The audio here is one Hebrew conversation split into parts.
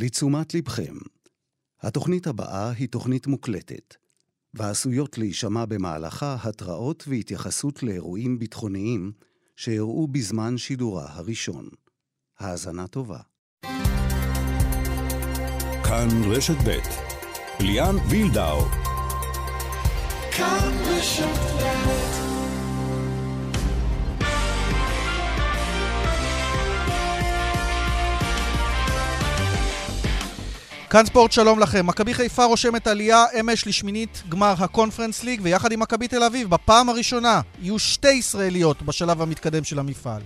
לתשומת לבכם, התוכנית הבאה היא תוכנית מוקלטת, ועשויות להישמע במהלכה התראות והתייחסות לאירועים ביטחוניים שאירעו בזמן שידורה הראשון. האזנה טובה. כאן רשת ב' ליאן וילדאו. כאן רשת ב' כאן ספורט שלום לכם. מכבי חיפה רושמת עלייה אמש לשמינית גמר הקונפרנס ליג, ויחד עם מכבי תל אביב, בפעם הראשונה יהיו שתי ישראליות בשלב המתקדם של המפעל.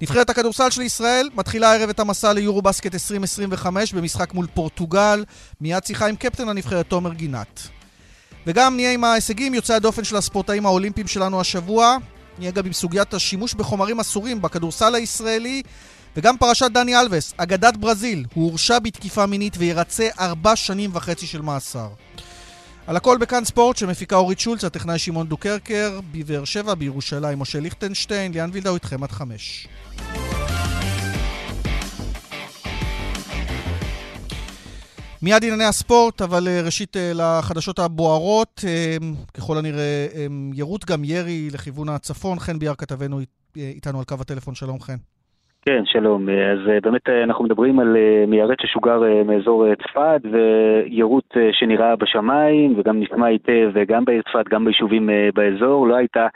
נבחרת הכדורסל של ישראל מתחילה הערב את המסע ליורו בסקט 2025 במשחק מול פורטוגל. מיד שיחה עם קפטן הנבחרת תומר גינת. וגם נהיה עם ההישגים יוצאי הדופן של הספורטאים האולימפיים שלנו השבוע. נהיה גם עם סוגיית השימוש בחומרים אסורים בכדורסל הישראלי. וגם פרשת דני אלווס, אגדת ברזיל, הוא הורשע בתקיפה מינית וירצה ארבע שנים וחצי של מאסר. על הכל בכאן ספורט שמפיקה אורית שולץ, הטכנאי שמעון דוקרקר, בבאר שבע, בירושלים, משה ליכטנשטיין, ליאן וילדאו איתכם עד חמש. מיד ענייני הספורט, אבל אה, ראשית אה, לחדשות הבוערות, אה, ככל הנראה ירוט גם ירי לכיוון הצפון. חן ביאר כתבנו איתנו על קו הטלפון, שלום חן. כן, שלום. אז אה, באמת אה, אנחנו מדברים על אה, מיירט ששוגר מאזור צפת ויירוט שנראה בשמיים וגם נשמע היטב גם בעיר צפת, גם ביישובים באזור. לא הייתה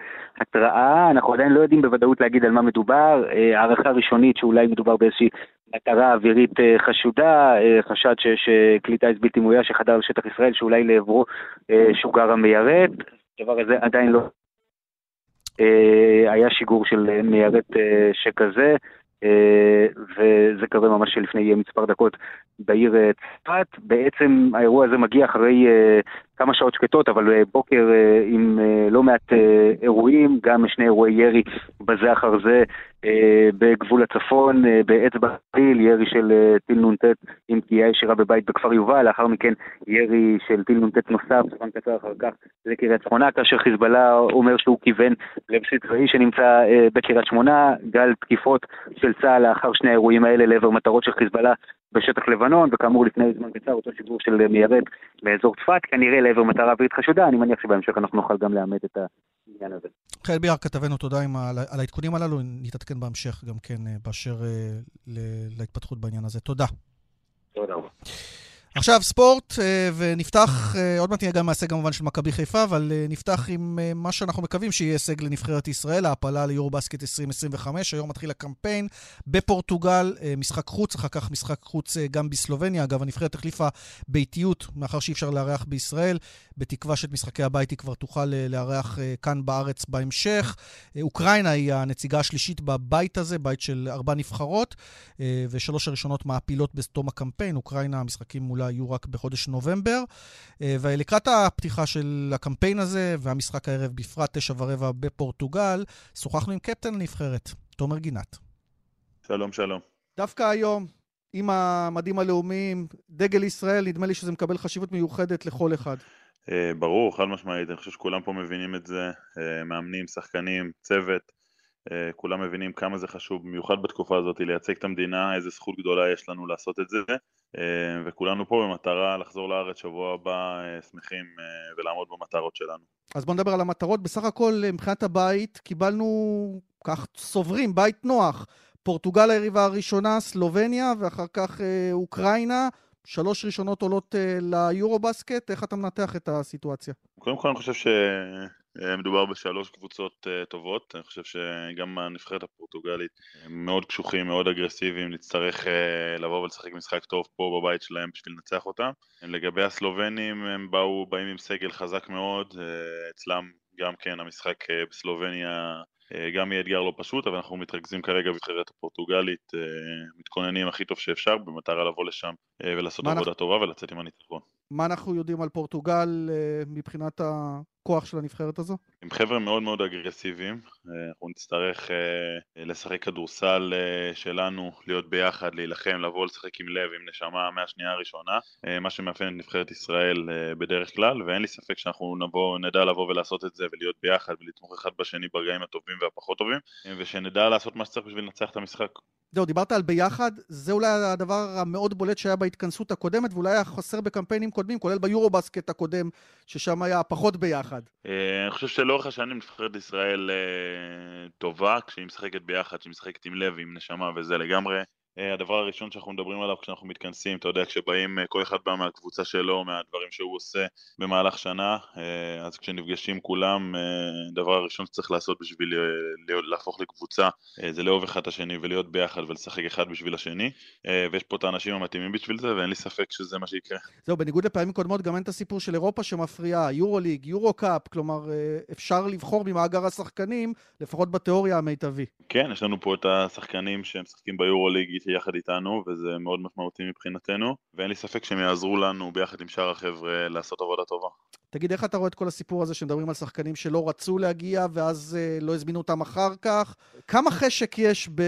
התראה, אנחנו עדיין לא יודעים בוודאות להגיד על מה מדובר. הערכה ראשונית שאולי מדובר באיזושהי מטרה אווירית חשודה, חשד שיש כלי טיס בלתי מאויש שחדר לשטח ישראל שאולי לעברו שוגר המיירט. הדבר הזה עדיין לא היה שיגור של מיירט שכזה. אה, וזה קורה ממש לפני מספר דקות בעיר אה, צפת. בעצם האירוע הזה מגיע אחרי אה, כמה שעות שקטות, אבל בוקר עם לא מעט אירועים, גם שני אירועי ירי בזה אחר זה בגבול הצפון, באצבע חיל, ירי של טיל נ"ט עם פגיעה ישירה בבית בכפר יובל, לאחר מכן ירי של טיל נ"ט נוסף, זמן קצר אחר כך לקריית שמונה, כאשר חיזבאללה אומר שהוא כיוון לבסיס צבאי שנמצא בקריית שמונה, גל תקיפות של צה"ל לאחר שני האירועים האלה לעבר מטרות של חיזבאללה בשטח לבנון, וכאמור לפני זמן קצר אותו שיגור של מיירט באזור צפת, כנראה לעבר מטרה אווירית חשודה, אני מניח שבהמשך אנחנו נוכל גם לאמת את העניין הזה. חיל ביאר, כתבנו תודה על העדכונים הללו, נתעדכן בהמשך גם כן אה, באשר אה, להתפתחות בעניין הזה. תודה. תודה רבה. עכשיו ספורט, אה, ונפתח, אה, עוד מעט נהיה גם מההישג כמובן של מכבי חיפה, אבל אה, נפתח עם מה שאנחנו מקווים שיהיה הישג לנבחרת ישראל, ההעפלה ליורו בסקט 2025. היום מתחיל הקמפיין בפורטוגל, משחק חוץ, אחר כך משחק חוץ גם בסלובניה. אגב, הנבחרת החליפה ביתיות, מאחר שאי אפשר לארח בישראל, בתקווה שאת משחקי הבית היא כבר תוכל לארח כאן בארץ בהמשך. אוקראינה היא הנציגה השלישית בבית הזה, בית של ארבע נבחרות, ושלוש הראשונות מעפילות בתום הקמפיין. אוקראינה, המשחקים מולה יהיו רק בחודש נובמבר. אה, ולקראת הפתיחה של הקמפיין הזה, והמשחק הערב בפרט, תשע ורבע בפורטוגל, שוחחנו עם קפטן הנבחרת, תומר גינת. שלום, שלום. דווקא היום, עם המדים הלאומיים, דגל ישראל, נדמה לי שזה מקבל חשיבות מיוחדת לכל אחד. אה, ברור, חד משמעית, אני חושב שכולם פה מבינים את זה, אה, מאמנים, שחקנים, צוות, כולם מבינים כמה זה חשוב, במיוחד בתקופה הזאת, לייצג את המדינה, איזה זכות גדולה יש לנו לעשות את זה, אה, וכולנו פה במטרה לחזור לארץ שבוע הבא אה, שמחים אה, ולעמוד במטרות שלנו. אז בואו נדבר על המטרות. בסך הכל מבחינת הבית קיבלנו, כך סוברים, בית נוח. פורטוגל היריבה הראשונה, סלובניה, ואחר כך אוקראינה. שלוש ראשונות עולות ליורו בסקט, איך אתה מנתח את הסיטואציה? קודם כל אני חושב ש... אה, מדובר בשלוש קבוצות uh, טובות, אני חושב שגם הנבחרת הפורטוגלית מאוד קשוחים, מאוד אגרסיביים, נצטרך לבוא ולשחק משחק טוב פה בבית שלהם בשביל לנצח אותם. לגבי הסלובנים, הם באו, באים עם סגל חזק מאוד, אצלם גם כן המשחק בסלובניה גם יהיה אתגר לא פשוט, אבל אנחנו מתרכזים כרגע בנבחרת הפורטוגלית, מתכוננים הכי טוב שאפשר במטרה לבוא לשם ולעשות עבודה אנחנו... טובה ולצאת עם הניצחון. מה אנחנו יודעים על פורטוגל מבחינת הכוח של הנבחרת הזו? הם חבר'ה מאוד מאוד אגרסיביים, אנחנו נצטרך לשחק כדורסל שלנו, להיות ביחד, להילחם, לבוא לשחק עם לב, עם נשמה מהשנייה הראשונה, מה שמאפיין את נבחרת ישראל בדרך כלל, ואין לי ספק שאנחנו נבוא, נדע לבוא ולעשות את זה ולהיות ביחד ולתמוך אחד בשני ברגעים הטובים והפחות טובים, ושנדע לעשות מה שצריך בשביל לנצח את המשחק. זהו, דיברת על ביחד, זה אולי הדבר המאוד בולט שהיה בהתכנסות הקודמת, ואולי היה חסר בקמפיינים קודמים, כולל ביורו-בסקט הקודם, ששם היה פחות ביחד. אה, אני חושב שלאורך השנים נבחרת ישראל אה, טובה, כשהיא משחקת ביחד, כשהיא משחקת עם לב, עם נשמה וזה לגמרי. אה, הדבר הראשון שאנחנו מדברים עליו כשאנחנו מתכנסים, אתה יודע, כשבאים, כל אחד בא מהקבוצה שלו, מהדברים שהוא עושה במהלך שנה, אז כשנפגשים כולם, הדבר הראשון שצריך לעשות בשביל להפוך לקבוצה, זה לאהוב אחד את השני ולהיות ביחד ולשחק אחד בשביל השני, ויש פה את האנשים המתאימים בשביל זה, ואין לי ספק שזה מה שיקרה. זהו, בניגוד לפעמים קודמות, גם אין את הסיפור של אירופה שמפריעה, יורו ליג, יורו קאפ, כלומר, אפשר לבחור ממאגר השחקנים, לפחות בתיאוריה המיטבי. כן, יש לנו פה את השחקנים שמשחקים יחד איתנו, וזה מאוד משמעותי מבחינתנו, ואין לי ספק שהם יעזרו לנו ביחד עם שאר החבר'ה לעשות עבודה טובה. תגיד, איך אתה רואה את כל הסיפור הזה שמדברים על שחקנים שלא רצו להגיע ואז אה, לא הזמינו אותם אחר כך? כמה חשק יש ב...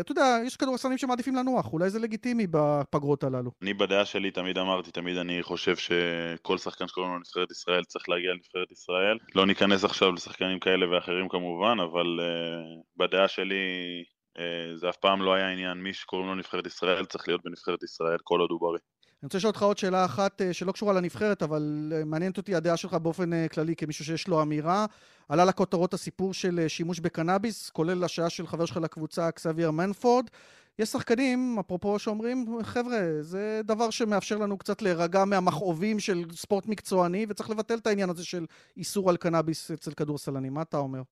אתה יודע, יש כדורסלנים שמעדיפים לנוח, אולי זה לגיטימי בפגרות הללו. אני בדעה שלי תמיד אמרתי, תמיד אני חושב שכל שחקן שקוראים לו נבחרת ישראל צריך להגיע לנבחרת ישראל. לא ניכנס עכשיו לשחקנים כאלה ואחרים כמובן, אבל uh, בדעה שלי אה, זה אף פעם לא היה עניין, מי שקוראים לו נבחרת ישראל צריך להיות בנבחרת ישראל כל עוד הוא בריא. אני רוצה לשאול אותך עוד שאלה אחת אה, שלא קשורה לנבחרת, אבל אה, מעניינת אותי הדעה שלך באופן כללי כמישהו שיש לו אמירה. עלה לכותרות הסיפור של שימוש בקנאביס, כולל השעה של חבר שלך לקבוצה, אקסאביר מנפורד. יש שחקנים, אפרופו, שאומרים, חבר'ה, זה דבר שמאפשר לנו קצת להירגע מהמכאובים של ספורט מקצועני, וצריך לבטל את העניין הזה של איסור על קנאביס אצל כדורסלנים. מה אתה אומר?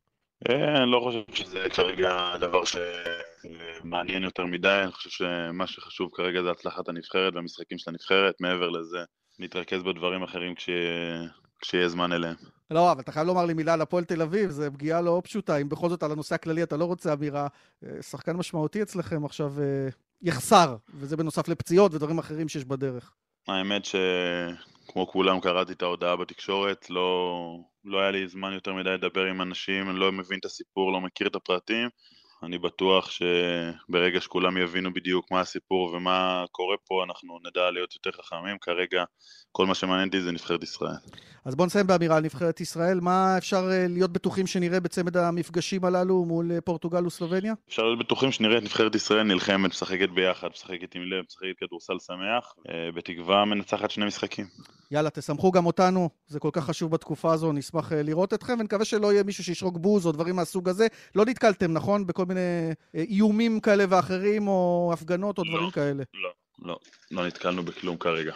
אה, אני לא חושב שזה כרגע דבר שמעניין יותר מדי, אני חושב שמה שחשוב כרגע זה הצלחת הנבחרת והמשחקים של הנבחרת, מעבר לזה נתרכז בדברים אחרים כשיהיה, כשיהיה זמן אליהם. לא, אבל אתה חייב לומר לי מילה על הפועל תל אביב, זו פגיעה לא פשוטה, אם בכל זאת על הנושא הכללי אתה לא רוצה אמירה, אה, שחקן משמעותי אצלכם עכשיו אה, יחסר, וזה בנוסף לפציעות ודברים אחרים שיש בדרך. האמת שכמו כולם קראתי את ההודעה בתקשורת, לא, לא היה לי זמן יותר מדי לדבר עם אנשים, אני לא מבין את הסיפור, לא מכיר את הפרטים. אני בטוח שברגע שכולם יבינו בדיוק מה הסיפור ומה קורה פה, אנחנו נדע להיות יותר חכמים. כרגע כל מה שמעניין אותי זה נבחרת ישראל. אז בואו נסיים באמירה על נבחרת ישראל. מה אפשר אה, להיות בטוחים שנראה בצמד המפגשים הללו מול אה, פורטוגל וסלובניה? אפשר להיות בטוחים שנראה את נבחרת ישראל נלחמת, משחקת ביחד, משחקת עם לב, משחקת כדורסל שמח, אה, בתקווה מנצחת שני משחקים. יאללה, תסמכו גם אותנו, זה כל כך חשוב בתקופה הזו, נשמח לראות אתכם, ונקווה שלא יהיה מישהו שישרוק בוז או דברים מהסוג הזה. לא נתקלתם, נכון? בכל מיני איומים כאלה ואחרים, או הפגנות או דברים לא, כאלה. לא, לא, לא נתקלנו בכלום כרגע.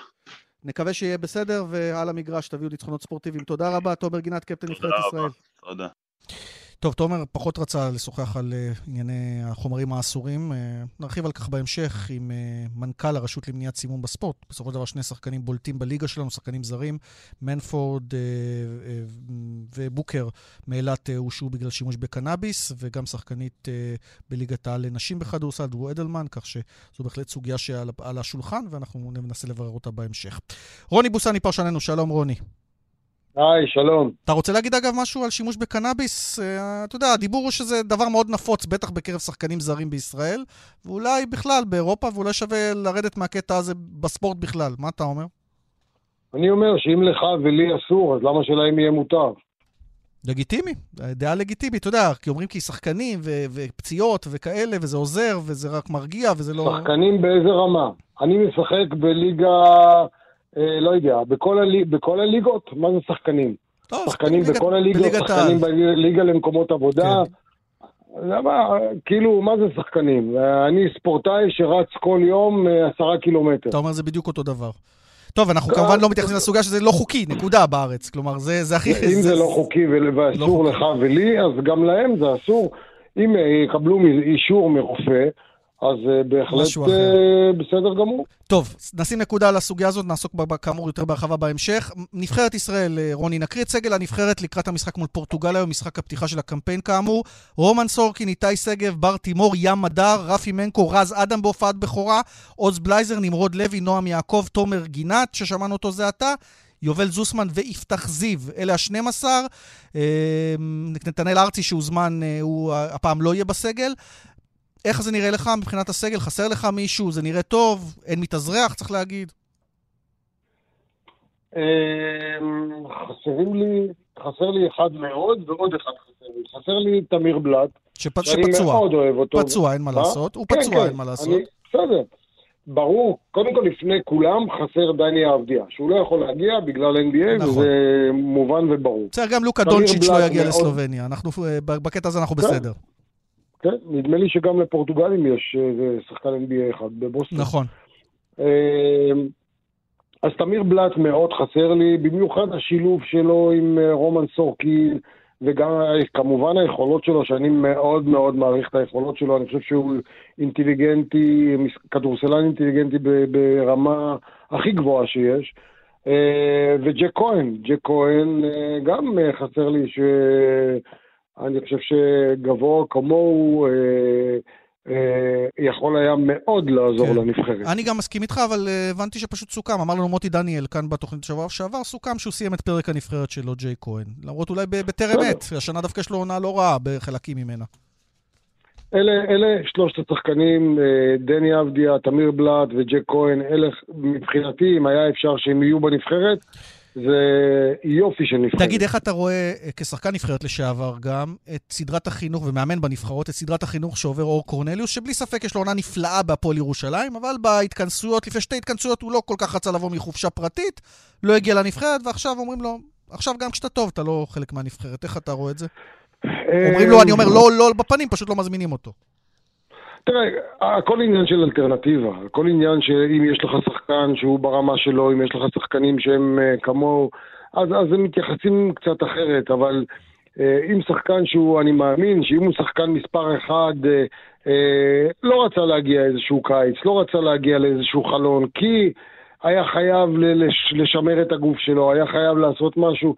נקווה שיהיה בסדר, ועל המגרש תביאו ניצחונות ספורטיביים. תודה רבה, תומר גינת, קפטן נבחרת ישראל. תודה. טוב, תומר פחות רצה לשוחח על uh, ענייני החומרים האסורים. Uh, נרחיב על כך בהמשך עם uh, מנכ"ל הרשות למניעת סימום בספורט. בסופו של דבר שני שחקנים בולטים בליגה שלנו, שחקנים זרים. מנפורד ובוקר מאילת הושעו בגלל שימוש בקנאביס, וגם שחקנית בליגת העל לנשים בכדורסל, דרו אדלמן, כך שזו בהחלט סוגיה שעל השולחן, ואנחנו ננסה לברר אותה בהמשך. רוני בוסני פרשננו, שלום רוני. היי, שלום. אתה רוצה להגיד אגב משהו על שימוש בקנאביס? Uh, אתה יודע, הדיבור הוא שזה דבר מאוד נפוץ, בטח בקרב שחקנים זרים בישראל, ואולי בכלל באירופה, ואולי שווה לרדת מהקטע הזה בספורט בכלל. מה אתה אומר? אני אומר שאם לך ולי אסור, אז למה שלהם יהיה מותר? לגיטימי, דעה לגיטימית, אתה יודע, כי אומרים כי שחקנים ו- ופציעות וכאלה, וזה עוזר, וזה רק מרגיע, וזה לא... שחקנים באיזה רמה? אני משחק בליגה... אה, לא יודע, בכל, הליג, בכל הליגות, מה זה שחקנים? טוב, שחקנים בליגת, בכל הליגות, שחקנים בליגה למקומות עבודה. כן. למה, כאילו, מה זה שחקנים? אני ספורטאי שרץ כל יום אה, עשרה קילומטר. אתה אומר זה בדיוק אותו דבר. טוב, אנחנו אה, כמובן לא מתייחסים לסוגיה שזה לא חוקי, נקודה בארץ. כלומר, זה, זה הכי... אם זה לא חוקי ואסור לא לך ולי, אז גם להם זה אסור. אם יקבלו אישור מרופא, אז אה, בהחלט אה, בסדר גמור. טוב, נשים נקודה על הסוגיה הזאת, נעסוק בה כאמור יותר בהרחבה בהמשך. נבחרת ישראל, אה, רוני, נקריא את סגל הנבחרת לקראת המשחק מול פורטוגל היום, משחק הפתיחה של הקמפיין כאמור. רומן סורקין, איתי שגב, בר תימור, ים מדר, רפי מנקו, רז אדם בהופעת בכורה, עוז בלייזר, נמרוד לוי, נועם יעקב, תומר גינת, ששמענו אותו זה עתה, יובל זוסמן ויפתח זיו. אלה ה-12. אה, נתנאל ארצי שהוזמן, הוא הפעם לא יהיה בסגל. איך זה נראה לך מבחינת הסגל? חסר לך מישהו? זה נראה טוב? אין מתאזרח, צריך להגיד. חסרים לי, חסר לי אחד מאוד ועוד אחד חסר לי. חסר לי תמיר בלאט, שפ... שאני שפצוע. מאוד אוהב אותו. פצוע, אין מה לעשות. הוא כן, פצוע, כן, אין מה לעשות. אני, בסדר. ברור, קודם כל לפני כולם חסר דני אבדיה, שהוא לא יכול להגיע בגלל NBA, נכון. וזה מובן וברור. בסדר, גם לוקה דונצ'יץ' לא יגיע מאוד... לסלובניה, אנחנו, אה, בקטע הזה אנחנו כן. בסדר. כן, נדמה לי שגם לפורטוגלים יש איזה שחקן NBA אחד בבוסטון. נכון. אמ, אז תמיר בלאט מאוד חסר לי, במיוחד השילוב שלו עם אה, רומן סורקין, וגם כמובן היכולות שלו, שאני מאוד מאוד מעריך את היכולות שלו, אני חושב שהוא אינטליגנטי, כדורסלן אינטליגנטי ברמה הכי גבוהה שיש. אה, וג'ק כהן, ג'ק כהן אה, גם חסר לי, שאני חושב שגבוה כמוהו אה, יכול היה מאוד לעזור כן. לנבחרת. אני גם מסכים איתך, אבל uh, הבנתי שפשוט סוכם. אמר לנו מוטי דניאל כאן בתוכנית שבוע שעבר, סוכם שהוא סיים את פרק הנבחרת שלו, ג'יי כהן. למרות אולי בטרם עת, השנה דווקא יש לו עונה לא רעה בחלקים ממנה. אלה, אלה שלושת השחקנים, אה, דני אבדיה, תמיר בלאט וג'ק כהן, אלה מבחינתי, אם היה אפשר שהם יהיו בנבחרת, זה יופי של נבחרת. תגיד, איך אתה רואה, אה, כשחקן נבחרת לשעבר גם, את סדרת החינוך, ומאמן בנבחרות, את סדרת החינוך שעובר אור קורנליוס, שבלי ספק יש לו עונה נפלאה בהפועל ירושלים, אבל בהתכנסויות, לפני שתי התכנסויות, הוא לא כל כך רצה לבוא מחופשה פרטית, לא הגיע לנבחרת, ועכשיו אומרים לו, עכשיו גם כשאתה טוב, אתה לא חלק מהנבחרת. איך אתה רואה את זה? אה, אומרים לו, אני אומר, לא, לא בפנים, פשוט לא מזמינים אותו. תראה, הכל עניין של אלטרנטיבה, הכל עניין שאם יש לך שחקן שהוא ברמה שלו, אם יש לך שחקנים שהם uh, כמוהו, אז, אז הם מתייחסים קצת אחרת, אבל uh, אם שחקן שהוא, אני מאמין שאם הוא שחקן מספר אחד, uh, לא רצה להגיע איזשהו קיץ, לא רצה להגיע לאיזשהו חלון, כי היה חייב לש, לשמר את הגוף שלו, היה חייב לעשות משהו,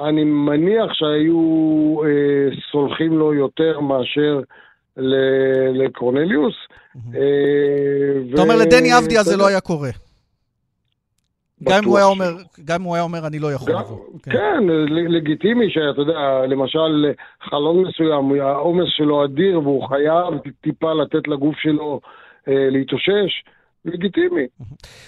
אני מניח שהיו uh, סולחים לו יותר מאשר... לקורנליוס. אה, אתה אומר, לדני אבדיה זה לא היה קורה. גם אם הוא היה אומר, גם אם הוא היה אומר, אני לא יכול לבוא. כן. כן, לגיטימי שאתה יודע, למשל, חלון מסוים, העומס שלו אדיר והוא חייב טיפה לתת לגוף שלו אה, להתאושש. לגיטימי.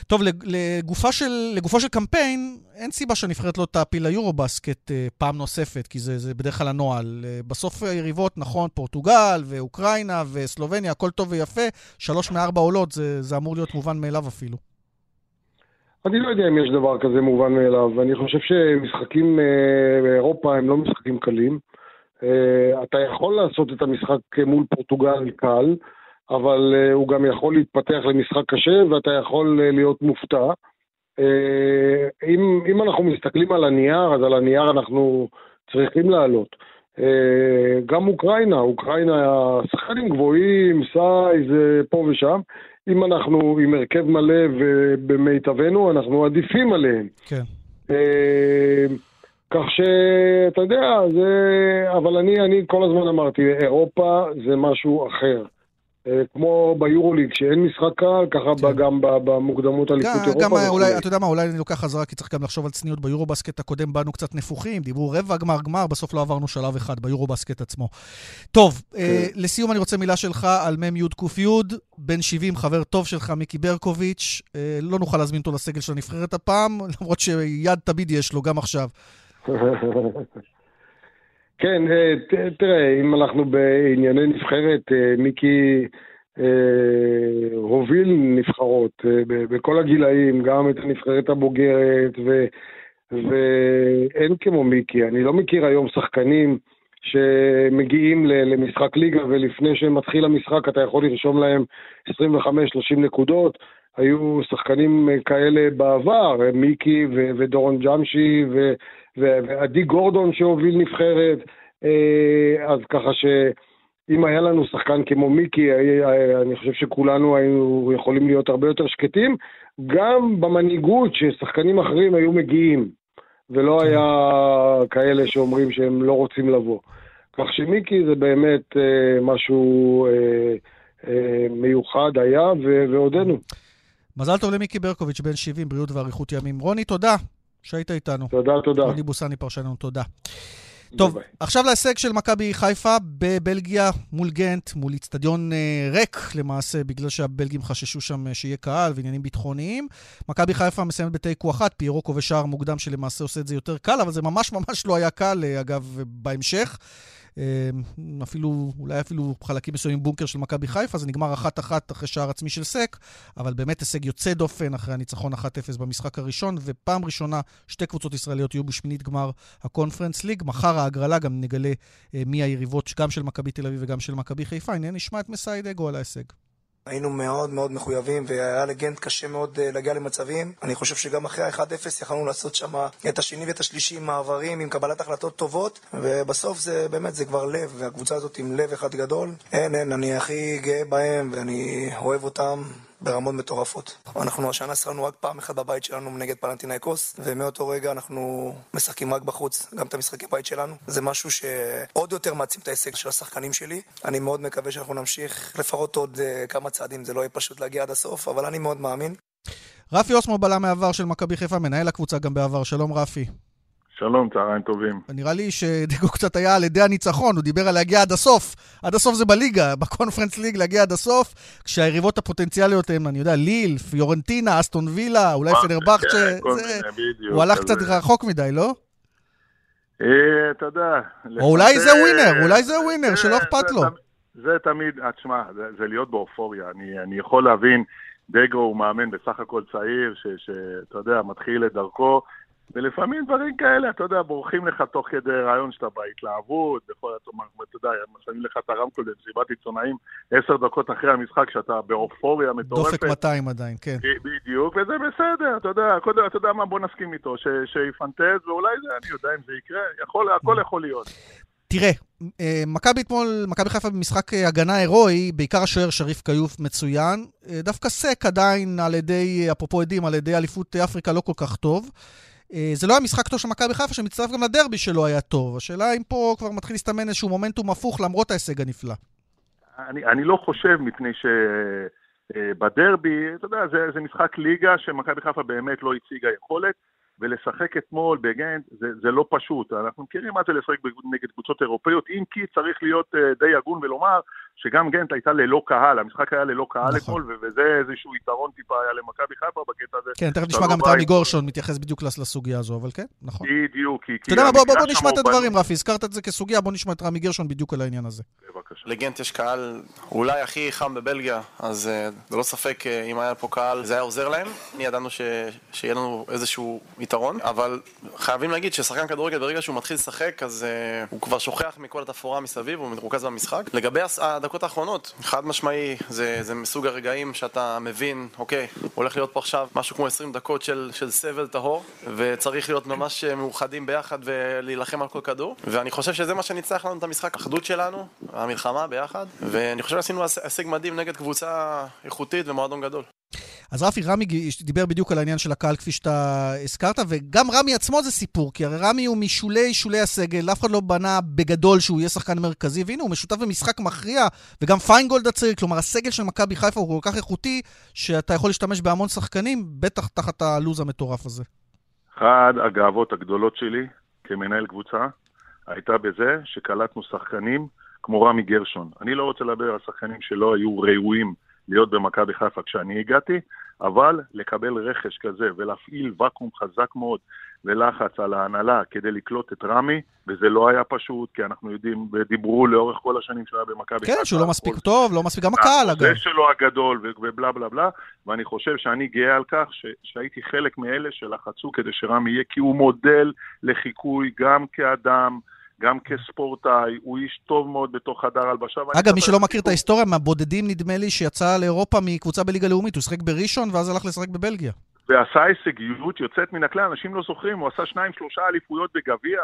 טוב, לגופה של, לגופו של קמפיין, אין סיבה שהנבחרת לא תעפיל ליורו-בסקט אה, פעם נוספת, כי זה, זה בדרך כלל הנוהל. אה, בסוף היריבות, נכון, פורטוגל ואוקראינה וסלובניה, הכל טוב ויפה, שלוש מארבע עולות, זה, זה אמור להיות מובן מאליו אפילו. אני לא יודע אם יש דבר כזה מובן מאליו. אני חושב שמשחקים אה, באירופה הם לא משחקים קלים. אתה יכול לעשות את המשחק מול פורטוגל קל. אבל הוא גם יכול להתפתח למשחק קשה ואתה יכול להיות מופתע. Uh, אם, אם אנחנו מסתכלים על הנייר, אז על הנייר אנחנו צריכים לעלות. Uh, גם אוקראינה, אוקראינה, שחקנים גבוהים, סייז, uh, פה ושם. אם אנחנו עם הרכב מלא ובמיטבנו, אנחנו עדיפים עליהם. כן. כך שאתה יודע, זה... אבל אני, אני כל הזמן אמרתי, אירופה זה משהו אחר. אה, כמו ביורוליג, שאין משחק קל, ככה כן. גם במוקדמות אליפות אירופה. גם אולי, אתה יודע מה, אולי אני לוקח חזרה, כי צריך גם לחשוב על צניעות. ביורובסקט הקודם באנו קצת נפוחים, דיברו רבע גמר גמר, בסוף לא עברנו שלב אחד ביורובסקט עצמו. טוב, אה, כן. אה, לסיום אני רוצה מילה שלך על מ"ם י' ק' בן 70, חבר טוב שלך, מיקי ברקוביץ'. אה, לא נוכל להזמין אותו לסגל של הנבחרת הפעם, למרות שיד תמיד יש לו, גם עכשיו. כן, אה, תראה, אם אנחנו בענייני נבחרת, אה, מיקי אה, הוביל נבחרות בכל הגילאים, גם את הנבחרת הבוגרת, ו, ואין כמו מיקי. אני לא מכיר היום שחקנים שמגיעים למשחק ליגה, ולפני שמתחיל המשחק אתה יכול לרשום להם 25-30 נקודות. היו שחקנים כאלה בעבר, מיקי ודורון ג'אמשי ועדי גורדון שהוביל נבחרת, אה, אז ככה שאם היה לנו שחקן כמו מיקי, אני חושב שכולנו היינו יכולים להיות הרבה יותר שקטים, גם במנהיגות ששחקנים אחרים היו מגיעים, ולא כן. היה כאלה שאומרים שהם לא רוצים לבוא. כך שמיקי זה באמת אה, משהו אה, אה, מיוחד היה ועודנו. מזל טוב למיקי ברקוביץ', בן 70, בריאות ואריכות ימים. רוני, תודה. שהיית איתנו. תודה, תודה. רוני בוסני פרשננו, תודה. טוב, ביי. עכשיו להישג של מכבי חיפה בבלגיה מול גנט, מול איצטדיון אה, ריק למעשה, בגלל שהבלגים חששו שם אה, שיהיה קהל ועניינים ביטחוניים. מכבי חיפה מסיימת בתיקו אחת, פיירו כובש שער מוקדם שלמעשה עושה את זה יותר קל, אבל זה ממש ממש לא היה קל, אה, אגב, בהמשך. אמ, אפילו, אולי אפילו חלקים מסוימים בונקר של מכבי חיפה, זה נגמר אחת-אחת אחרי שער עצמי של סק, אבל באמת הישג יוצא דופן אחרי הניצחון 1-0 במשחק הראשון, ופעם ראשונה שתי קבוצות ישראליות יהיו בשמינית גמר הקונפרנס ליג. מחר ההגרלה גם נגלה אה, מי היריבות גם של מכבי תל אביב וגם של מכבי חיפה. הנה נשמע את מסיידגו על ההישג. היינו מאוד מאוד מחויבים והיה לגנט קשה מאוד אה, להגיע למצבים. אני חושב שגם אחרי ה-1-0 יכלנו לעשות שם את השני ואת השלישי עם מעברים, עם קבלת החלטות טובות ובסוף זה באמת, זה כבר לב והקבוצה הזאת עם לב אחד גדול. אין, אין, אני הכי גאה בהם ואני אוהב אותם. ברמות מטורפות. אנחנו השנה שחקנו רק פעם אחת בבית שלנו נגד פלנטינאיקוס, ומאותו רגע אנחנו משחקים רק בחוץ, גם את המשחקי בית שלנו. זה משהו שעוד יותר מעצים את ההישג של השחקנים שלי. אני מאוד מקווה שאנחנו נמשיך לפחות עוד uh, כמה צעדים, זה לא יהיה פשוט להגיע עד הסוף, אבל אני מאוד מאמין. רפי אוסמו בלם מעבר של מכבי חיפה, מנהל הקבוצה גם בעבר. שלום רפי. שלום, צהריים טובים. נראה לי שדגו קצת היה על ידי הניצחון, הוא דיבר על להגיע עד הסוף. עד הסוף זה בליגה, בקונפרנס ליג להגיע עד הסוף, כשהיריבות הפוטנציאליות הן, אני יודע, ליל, פיורנטינה, אסטון וילה, אולי פנרבכט, כן, הוא הלך קצת רחוק מדי, לא? אה, אתה יודע. או אולי זה ווינר, אולי זה ווינר, שלא אכפת לו. זה תמיד, אה, תשמע, זה להיות באופוריה. אני יכול להבין, דגו הוא מאמן בסך הכל צעיר, שאתה יודע, מתחיל את דרכו. ולפעמים דברים כאלה, אתה יודע, בורחים לך תוך כדי רעיון שאתה בהתלהבות, בכל התומר, אתה יודע, שמים לך את הרמקול במסיבת עיתונאים עשר דקות אחרי המשחק, שאתה באופוריה מטורפת. דופק 200 עדיין, כן. בדיוק, וזה בסדר, אתה יודע, קודם, אתה יודע מה, בוא נסכים איתו, שיפנטז, ואולי זה, אני יודע אם זה יקרה, יכול, הכל יכול להיות. תראה, אה, מכבי אתמול, מכבי חיפה במשחק אה, הגנה הירואי, בעיקר השוער שריף כיוף מצוין. אה, דווקא סק עדיין על ידי, אפרופו עדים, על ידי אליפות אפריקה לא כל כך טוב. אה, זה לא היה משחק טוב של מכבי חיפה, שמצטרף גם לדרבי שלו היה טוב. השאלה אם פה כבר מתחיל להסתמן איזשהו מומנטום הפוך למרות ההישג הנפלא. אני, אני לא חושב, מפני שבדרבי, אה, אתה יודע, זה, זה משחק ליגה שמכבי חיפה באמת לא הציגה יכולת. ולשחק אתמול בגנט זה, זה לא פשוט. אנחנו מכירים מה זה לשחק נגד קבוצות אירופאיות, אם כי צריך להיות uh, די הגון ולומר שגם גנט הייתה ללא קהל, המשחק היה ללא קהל נכון. אתמול, וזה איזשהו יתרון טיפה היה למכבי חיפה בקטע הזה. כן, תכף נשמע גם את רמי גורשון מתייחס בדיוק לסוגיה הזו, אבל כן, נכון. בדיוק, כי... אתה יודע מה, בוא, בוא, בוא נשמע את הדברים, רפי, הזכרת את זה כסוגיה, בוא נשמע את רמי גרשון בדיוק על העניין הזה. בבקשה. לגנט יש קהל אולי הכי חם בבלגיה, אז uh, ללא ספק, uh, אם היה פה קהל, זה היה עוזר להם. אני ידענו ש... שיהיה לנו איזשהו יתרון, אבל חייבים להגיד ששחקן כדורגל ברגע שהוא מתחיל לשחק אז uh, הוא כבר שוכח מכל התפאורה מסביב, הוא מרוכז במשחק. לגבי הדקות האחרונות, חד משמעי, זה, זה מסוג הרגעים שאתה מבין, אוקיי, הולך להיות פה עכשיו משהו כמו 20 דקות של, של סבל טהור, וצריך להיות ממש מאוחדים ביחד ולהילחם על כל כדור, ואני חושב שזה מה שניצח לנו את המשחק, האחדות שלנו, המלחמה ביחד, ואני חושב שעשינו הישג מדהים נגד קבוצה איכותית ומועדון גדול. אז רפי רמי דיבר בדיוק על העניין של הקהל כפי שאתה הזכרת, וגם רמי עצמו זה סיפור, כי הרי רמי הוא משולי שולי הסגל, אף אחד לא בנה בגדול שהוא יהיה שחקן מרכזי, והנה הוא משותף במשחק מכריע, וגם פיינגולד הצעיר, כלומר הסגל של מכבי חיפה הוא כל כך איכותי, שאתה יכול להשתמש בהמון שחקנים, בטח תחת הלו"ז המטורף הזה. אחת הגאוות הגדולות שלי כמנהל קבוצה, הייתה בזה שקלטנו שחקנים כמו רמי גרשון. אני לא רוצה לדבר על שחקנים שלא היו ראויים להיות במכבי חיפה כשאני הגעתי, אבל לקבל רכש כזה ולהפעיל ואקום חזק מאוד ולחץ על ההנהלה כדי לקלוט את רמי, וזה לא היה פשוט, כי אנחנו יודעים, ודיברו לאורך כל השנים שהוא היה במכבי חיפה. כן, שהוא לא מספיק טוב, לא מספיק, גם הקהל אגב. זה שלו הגדול ובלה בלה בלה, ואני חושב שאני גאה על כך ש, שהייתי חלק מאלה שלחצו כדי שרמי יהיה, כי הוא מודל לחיקוי גם כאדם, גם כספורטאי, הוא איש טוב מאוד בתוך חדר הלבשה. אגב, מי שלא מכיר את ההיסטוריה, מהבודדים נדמה לי שיצא לאירופה מקבוצה בליגה לאומית, הוא שיחק בראשון ואז הלך לשחק בבלגיה. ועשה הישגיות יוצאת מן הכלל, אנשים לא זוכרים, הוא עשה שניים, שלושה אליפויות בגביע.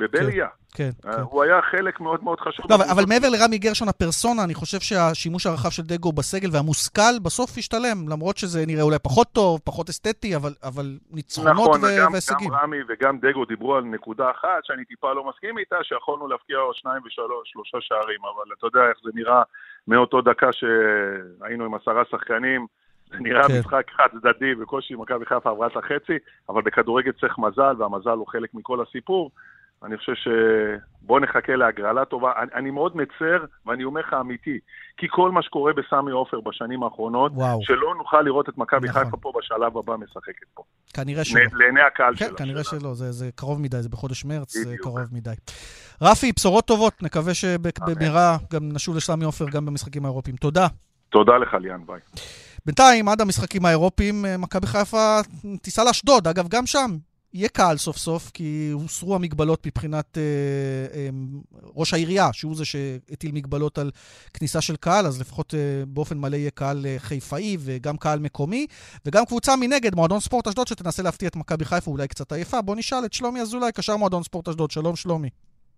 בבלגיה. כן, כן. כן. הוא היה חלק מאוד מאוד חשוב. לא, אבל, מעבר לרמי גרשון הפרסונה, אני חושב שהשימוש הרחב של דגו בסגל והמושכל בסוף ישתלם, למרות שזה נראה אולי פחות טוב, פחות אסתטי, אבל, אבל ניצחונות נכון, ו- והישגים. נכון, גם רמי וגם דגו דיברו על נקודה אחת שאני טיפה לא מסכים איתה, שיכולנו להפקיע שניים ושלוש, שלושה שערים, אבל אתה יודע איך זה נראה מאותו דקה שהיינו עם עשרה שחקנים. זה נראה כן. משחק חד צדדי, בקושי מכבי חיפה עברה את החצי, אבל בכדורגל צריך מזל, והמזל הוא חלק מכל הסיפור. אני חושב שבוא נחכה להגרלה טובה. אני, אני מאוד מצר, ואני אומר לך אמיתי, כי כל מה שקורה בסמי עופר בשנים האחרונות, וואו. שלא נוכל לראות את מכבי נכון. חיפה פה בשלב הבא משחקת פה. כנראה שלא. לעיני הקהל כן, שלה. כן, כנראה שלא, זה, זה קרוב מדי, זה בחודש מרץ, בדיוק. זה קרוב מדי. רפי, בשורות טובות, נקווה שבמהרה גם נשוב לסמי עופר גם במשחקים האירופיים. תודה. תודה לך, ליאן, ביי. בינתיים, עד המשחקים האירופיים, מכבי חיפה תיסע לאשדוד. אגב, גם שם יהיה קהל סוף סוף, כי הוסרו המגבלות מבחינת אה, אה, ראש העירייה, שהוא זה שהטיל מגבלות על כניסה של קהל, אז לפחות אה, באופן מלא יהיה קהל אה, חיפאי וגם קהל מקומי, וגם קבוצה מנגד, מועדון ספורט אשדוד, שתנסה להפתיע את מכבי חיפה, אולי קצת עייפה. בוא נשאל את שלומי אזולאי, קשר מועדון ספורט אשדוד. שלום, שלומי.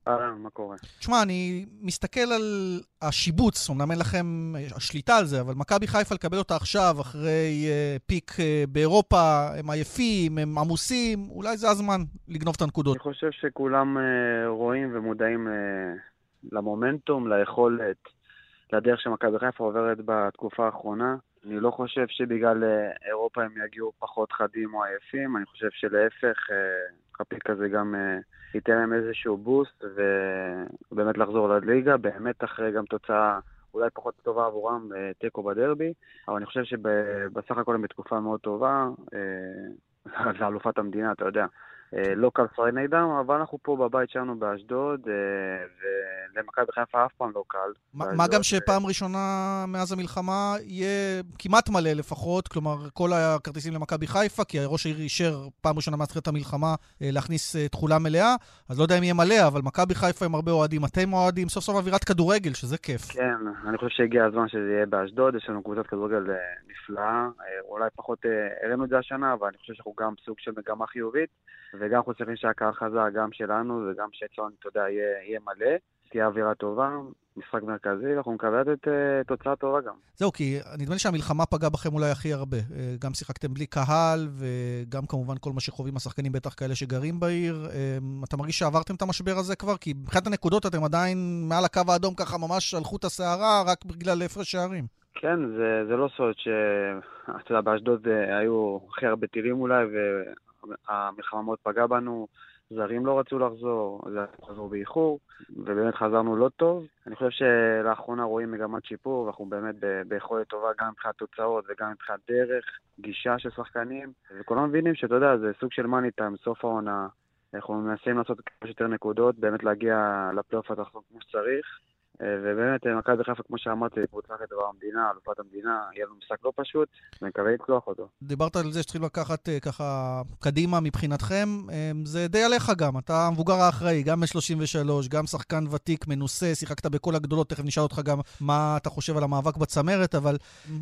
אהלן, מה קורה? תשמע, אני מסתכל על השיבוץ, אמנם אין לכם השליטה על זה, אבל מכבי חיפה לקבל אותה עכשיו, אחרי uh, פיק uh, באירופה, הם עייפים, הם עמוסים, אולי זה הזמן לגנוב את הנקודות. אני חושב שכולם uh, רואים ומודעים uh, למומנטום, ליכולת, לדרך שמכבי חיפה עוברת בתקופה האחרונה. אני לא חושב שבגלל uh, אירופה הם יגיעו פחות חדים או עייפים, אני חושב שלהפך, uh, הפיק הזה גם... Uh, ייתן להם איזשהו בוסט ובאמת לחזור לליגה, באמת אחרי גם תוצאה אולי פחות טובה עבורם, אה, תיקו בדרבי, אבל אני חושב שבסך הכל הם בתקופה מאוד טובה, אה, זה אלופת המדינה, אתה יודע. אה, לא קל לשחק נגדם, אבל אנחנו פה בבית שלנו באשדוד, אה, ולמכבי חיפה אף פעם לא קל. מה גם שפעם ראשונה מאז המלחמה יהיה כמעט מלא לפחות, כלומר כל הכרטיסים למכבי חיפה, כי ראש העיר אישר פעם ראשונה מאז תחילת המלחמה אה, להכניס תכולה מלאה, אז לא יודע אם יהיה מלא, אבל מכבי חיפה עם הרבה אוהדים, אתם אוהדים, סוף סוף אווירת כדורגל, שזה כיף. כן, אני חושב שהגיע הזמן שזה יהיה באשדוד, יש לנו קבוצת כדורגל נפלאה, אולי פחות הראינו את זה השנה, אבל אני חושב שאנחנו גם סוג של מגמה חיובית. וגם אנחנו צריכים שהקהל חזק, גם שלנו, וגם שאצלנו, אתה יודע, יהיה, יהיה מלא, תהיה אווירה טובה, משחק מרכזי, אנחנו נקווה לתת uh, תוצאה טובה גם. זהו, כי נדמה לי שהמלחמה פגעה בכם אולי הכי הרבה. Uh, גם שיחקתם בלי קהל, וגם כמובן כל מה שחווים השחקנים, בטח כאלה שגרים בעיר. Uh, אתה מרגיש שעברתם את המשבר הזה כבר? כי מבחינת הנקודות אתם עדיין מעל הקו האדום ככה ממש על חוט השערה, רק בגלל הפרש שערים. כן, זה, זה לא סוד ש... אתה יודע, באשדוד היו הכי הרבה טילים אולי, המלחמה מאוד פגעה בנו, זרים לא רצו לחזור, חזרו באיחור, ובאמת חזרנו לא טוב. אני חושב שלאחרונה רואים מגמת שיפור, ואנחנו באמת ביכולת טובה גם מבחינת תוצאות וגם מבחינת דרך, גישה של שחקנים, וכולם מבינים שאתה יודע, זה סוג של מאני טיים, סוף העונה. אנחנו מנסים לעשות כמה שיותר נקודות, באמת להגיע לפלייאוף התחתון כמו שצריך. אה, ובאמת, אה, מכבי חיפה, כמו שאמרתי, קבוצה הכי טובה במדינה, אלופת המדינה, יהיה לנו משחק לא פשוט, ואני מקווה לצלוח אותו. דיברת על זה שצריכים לקחת אה, ככה קדימה מבחינתכם, זה די עליך גם, אתה המבוגר האחראי, גם ב-33, גם שחקן ותיק, מנוסה, שיחקת בכל הגדולות, תכף נשאל אותך גם מה אתה חושב על המאבק בצמרת, אבל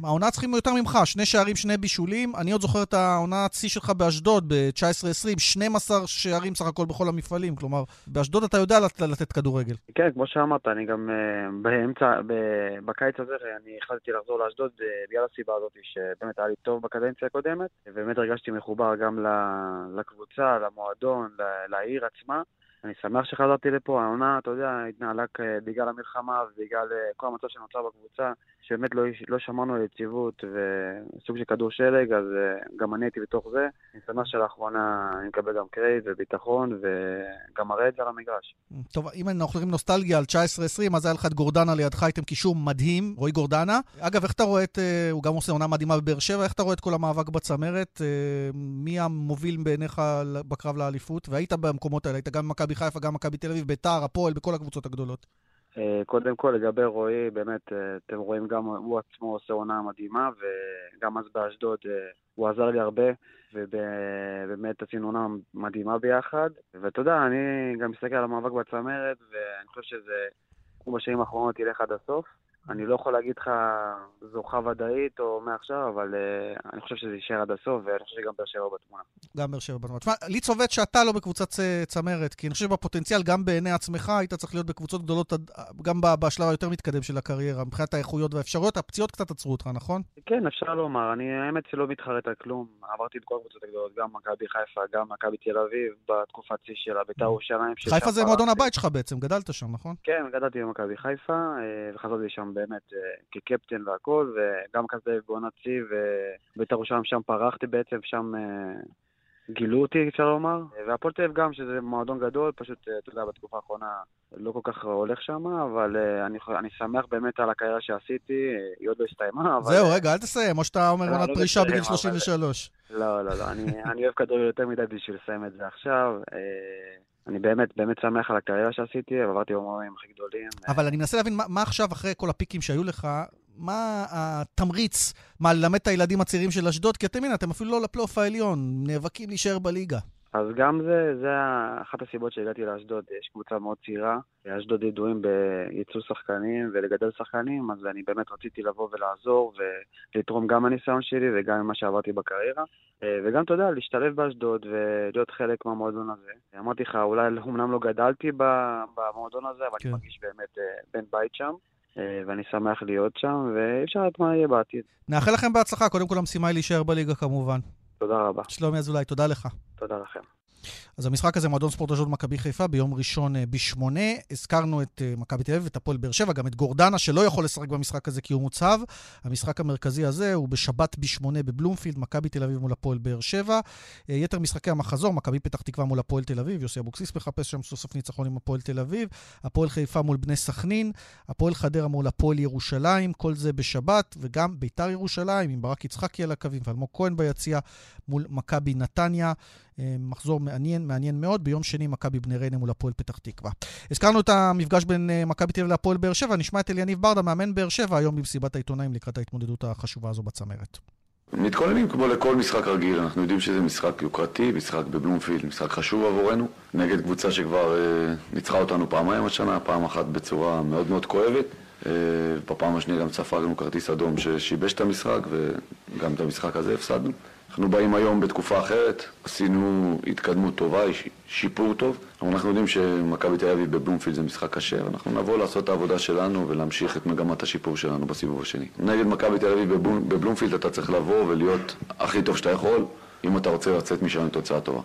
העונה צריכים יותר ממך, שני שערים, שני בישולים. אני עוד זוכר את העונה הצי שלך באשדוד, ב-19-20, 12 שערים סך הכל בכל המפעלים, כלומר, באשדוד אתה יודע לתת כדורגל. כן, כמו שאמרת, אני גם באמצע, בקיץ הזה אני החלטתי לחזור לאשדוד אה, בגלל הסיבה הזאת שבאמת היה לי טוב בקדנציה הקודמת ובאמת הרגשתי מחובר גם לקבוצה, למועדון, לעיר עצמה אני שמח שחזרתי לפה, העונה, אתה יודע, התנהלה בגלל המלחמה ובגלל אה, כל המצב שנוצר בקבוצה, שבאמת לא, לא שמרנו על יציבות וסוג של כדור שלג, אז אה, גם אני הייתי בתוך זה. אני שמח שלאחרונה אני מקבל גם קרייט וביטחון, וגם מראה את זה על המגרש. טוב, אם אנחנו הולכים נוסטלגיה על 19-20, אז היה לך את גורדנה לידך, הייתם קישור מדהים, רועי גורדנה. אגב, איך אתה רואה את, אה, הוא גם עושה עונה מדהימה בבאר שבע, איך אתה רואה את כל המאבק בצמרת? מי המוביל בעיניך בקרב לאליפות? והיית במקומות האלה, היית גם במכבי מכבי חיפה, גם מכבי תל אביב, ביתר, הפועל, בכל הקבוצות הגדולות. אה, קודם כל, לגבי רועי, באמת, אה, אתם רואים, גם הוא עצמו עושה עונה מדהימה, וגם אז באשדוד אה, הוא עזר לי הרבה, ובאמת עשינו עונה מדהימה ביחד. ואתה יודע, אני גם מסתכל על המאבק בצמרת, ואני חושב שזה, כמו בשנים האחרונות, ילך עד הסוף. אני לא יכול להגיד לך זוכה ודאית או מעכשיו, אבל uh, אני חושב שזה יישאר עד הסוף, ואני חושב שגם באר שבע בתמונה. גם באר שבע בתמונה. תשמע, לי צובט שאתה לא בקבוצת צמרת, כי אני חושב שבפוטנציאל, גם בעיני עצמך, היית צריך להיות בקבוצות גדולות, גם בשלב היותר מתקדם של הקריירה, מבחינת האיכויות והאפשרויות. הפציעות קצת עצרו אותך, נכון? כן, אפשר לומר. אני האמת שלא מתחרט על כלום. עברתי את כל הקבוצות הגדולות, גם מכבי חיפה, גם מכבי תל אביב, בתקופת שיא שלה, בית"ר ירושלים. חיפה זה מועדון הבית שלך בעצם, גדלת שם, נכון? כן, גדלתי במכבי חיפה, אה, וחזרתי שם שם באמת כקפטן והכל, וגם כזה בעונת שיא, ובית"ר ירושלים שם פרחתי בעצם, שם גילו אותי, אפשר לומר. והפועל תל אביב גם, שזה מועדון גדול, פשוט, אתה יודע, בתקופה האחרונה לא כל כך הולך שם, אבל אני, אני שמח באמת על הקריירה שעשיתי, היא עוד לא הסתיימה, אבל... זהו, רגע, אל תסיים, או שאתה אומר עונת לא, לא פרישה בגיל 33. לא, לא, לא, אני, אני אוהב כדורגל יותר מדי בשביל לסיים את זה עכשיו. אני באמת, באמת שמח על הקריירה שעשיתי, עברתי במורים הכי גדולים. אבל אני מנסה להבין מה, מה עכשיו, אחרי כל הפיקים שהיו לך, מה התמריץ, מה, ללמד את הילדים הצעירים של אשדוד? כי אתם יודעים, אתם אפילו לא לפלייאוף העליון, נאבקים להישאר בליגה. אז גם זה, זה אחת הסיבות שהגעתי לאשדוד. יש קבוצה מאוד צעירה, אשדוד ידועים בייצוא שחקנים ולגדל שחקנים, אז אני באמת רציתי לבוא ולעזור ולתרום גם מהניסיון שלי וגם ממה שעברתי בקריירה. וגם, אתה יודע, להשתלב באשדוד ולהיות חלק מהמועדון הזה. אמרתי לך, אולי אומנם לא גדלתי במועדון הזה, אבל כן. אני מרגיש באמת אה, בן בית שם. אה, ואני שמח להיות שם, ואי אפשר לדעת מה יהיה בעתיד. נאחל לכם בהצלחה, קודם כל המשימה היא להישאר בליגה כמובן. תודה רבה. שלומי אזולאי, תודה לך. תודה לכם. אז המשחק הזה, מועדון ספורט אשדוד מכבי חיפה, ביום ראשון אה, בשמונה. הזכרנו את אה, מכבי תל אביב ואת הפועל באר שבע, גם את גורדנה, שלא יכול לשחק במשחק הזה כי הוא מוצב. המשחק המרכזי הזה הוא בשבת בשמונה בבלומפילד, מכבי תל אביב מול הפועל באר שבע. אה, יתר משחקי המחזור, מכבי פתח תקווה מול הפועל תל אביב, יוסי אבוקסיס מחפש שם סוף סוף ניצחון עם הפועל תל אביב. הפועל חיפה מול בני סכנין, הפועל חדרה מול הפועל ירושלים, כל זה בשבת, וגם ביתר ירושלים, עם ברק יצחקי על הקווים ואלמוג כהן ביציע, מול מכבי נתניה. אה, מחזור מעניין, מעניין מאוד. ביום שני, מכבי בני ריינה מול הפועל פתח תקווה. הזכרנו את המפגש בין אה, מכבי תל אביב להפועל באר שבע. נשמע את אליניב ברדה, מאמן באר שבע, היום במסיבת העיתונאים לקראת ההתמודדות החשובה הזו בצמרת. מתכוננים כמו לכל משחק רגיל, אנחנו יודעים שזה משחק יוקרתי, משחק בבלומפילד, משחק חשוב עבורנו, נגד קבוצה שכבר אה, ניצחה אותנו פעמיים השנה, פעם אחת בצורה מאוד מאוד כואבת, אה, בפעם השנייה גם ספגנו כרטיס אדום ששיבש את המשחק וגם את המשחק הזה הפסדנו. אנחנו באים היום בתקופה אחרת, עשינו התקדמות טובה, שיפור טוב, אבל אנחנו יודעים שמכבי תל אביב בבלומפילד זה משחק קשה, ואנחנו נבוא לעשות את העבודה שלנו ולהמשיך את מגמת השיפור שלנו בסיבוב השני. נגד מכבי תל אביב בבלומפילד אתה צריך לבוא ולהיות הכי טוב שאתה יכול, אם אתה רוצה לצאת משם עם תוצאה טובה.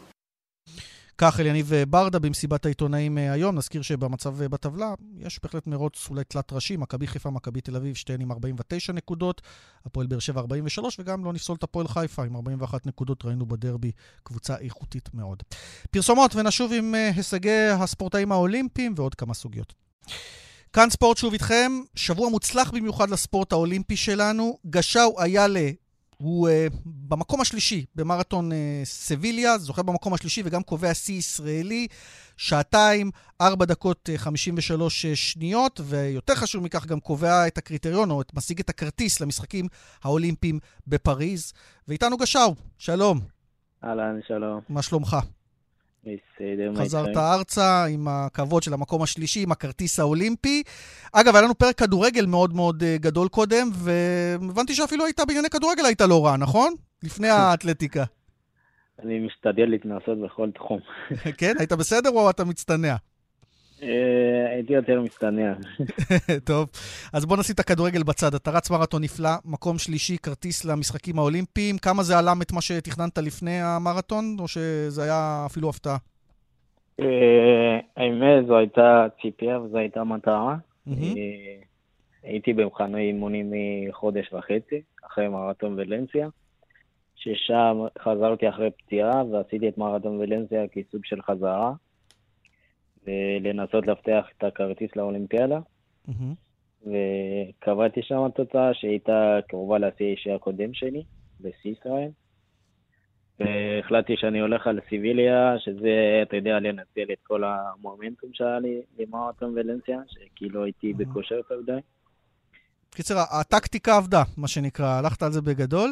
כך אליניב ברדה במסיבת העיתונאים אה, היום. נזכיר שבמצב אה, בטבלה יש בהחלט מרוץ אולי תלת ראשי, מכבי חיפה, מכבי תל אביב, שתיהן עם 49 נקודות, הפועל באר שבע 43, וגם לא נפסול את הפועל חיפה עם 41 נקודות, ראינו בדרבי קבוצה איכותית מאוד. פרסומות ונשוב עם אה, הישגי הספורטאים האולימפיים ועוד כמה סוגיות. כאן ספורט שוב איתכם, שבוע מוצלח במיוחד לספורט האולימפי שלנו. גשאו איילה הוא uh, במקום השלישי במרתון uh, סביליה, זוכה במקום השלישי וגם קובע שיא ישראלי, שעתיים, ארבע דקות uh, 53 שניות, ויותר חשוב מכך, גם קובע את הקריטריון, או את, משיג את הכרטיס למשחקים האולימפיים בפריז. ואיתנו גשאו, שלום. אהלן, שלום. מה שלומך? בסדר, חזרת ארצה עם הכבוד של המקום השלישי, עם הכרטיס האולימפי. אגב, היה לנו פרק כדורגל מאוד מאוד אה, גדול קודם, והבנתי שאפילו היית בענייני כדורגל, היית לא רע, נכון? לפני האתלטיקה. אני משתדל להתנסות בכל תחום. כן? היית בסדר או אתה מצטנע? אה, הייתי יותר מצטנע. טוב, אז בוא נשים את הכדורגל בצד. אתה רץ מרתון נפלא, מקום שלישי, כרטיס למשחקים האולימפיים. כמה זה עלה את מה שתכננת לפני המרתון, או שזה היה אפילו הפתעה? אה, האמת, זו הייתה ציפייה וזו הייתה מטרה. אה, הייתי במחנה אימונים מחודש וחצי, אחרי מרתון ולנסיה, ששם חזרתי אחרי פציעה ועשיתי את מרתון ולנסיה כסוג של חזרה. ולנסות להבטיח את הכרטיס לאולימפיאדה. וקבעתי שם תוצאה שהייתה קרובה לשיא האישי הקודם שלי, בשיא ישראל. והחלטתי שאני הולך על סיביליה, שזה, אתה יודע, לנצל את כל המומנטום שהיה לי למרתון ולנסיה, שכאילו הייתי בכושר יותר מדי. קיצר, הטקטיקה עבדה, מה שנקרא, הלכת על זה בגדול.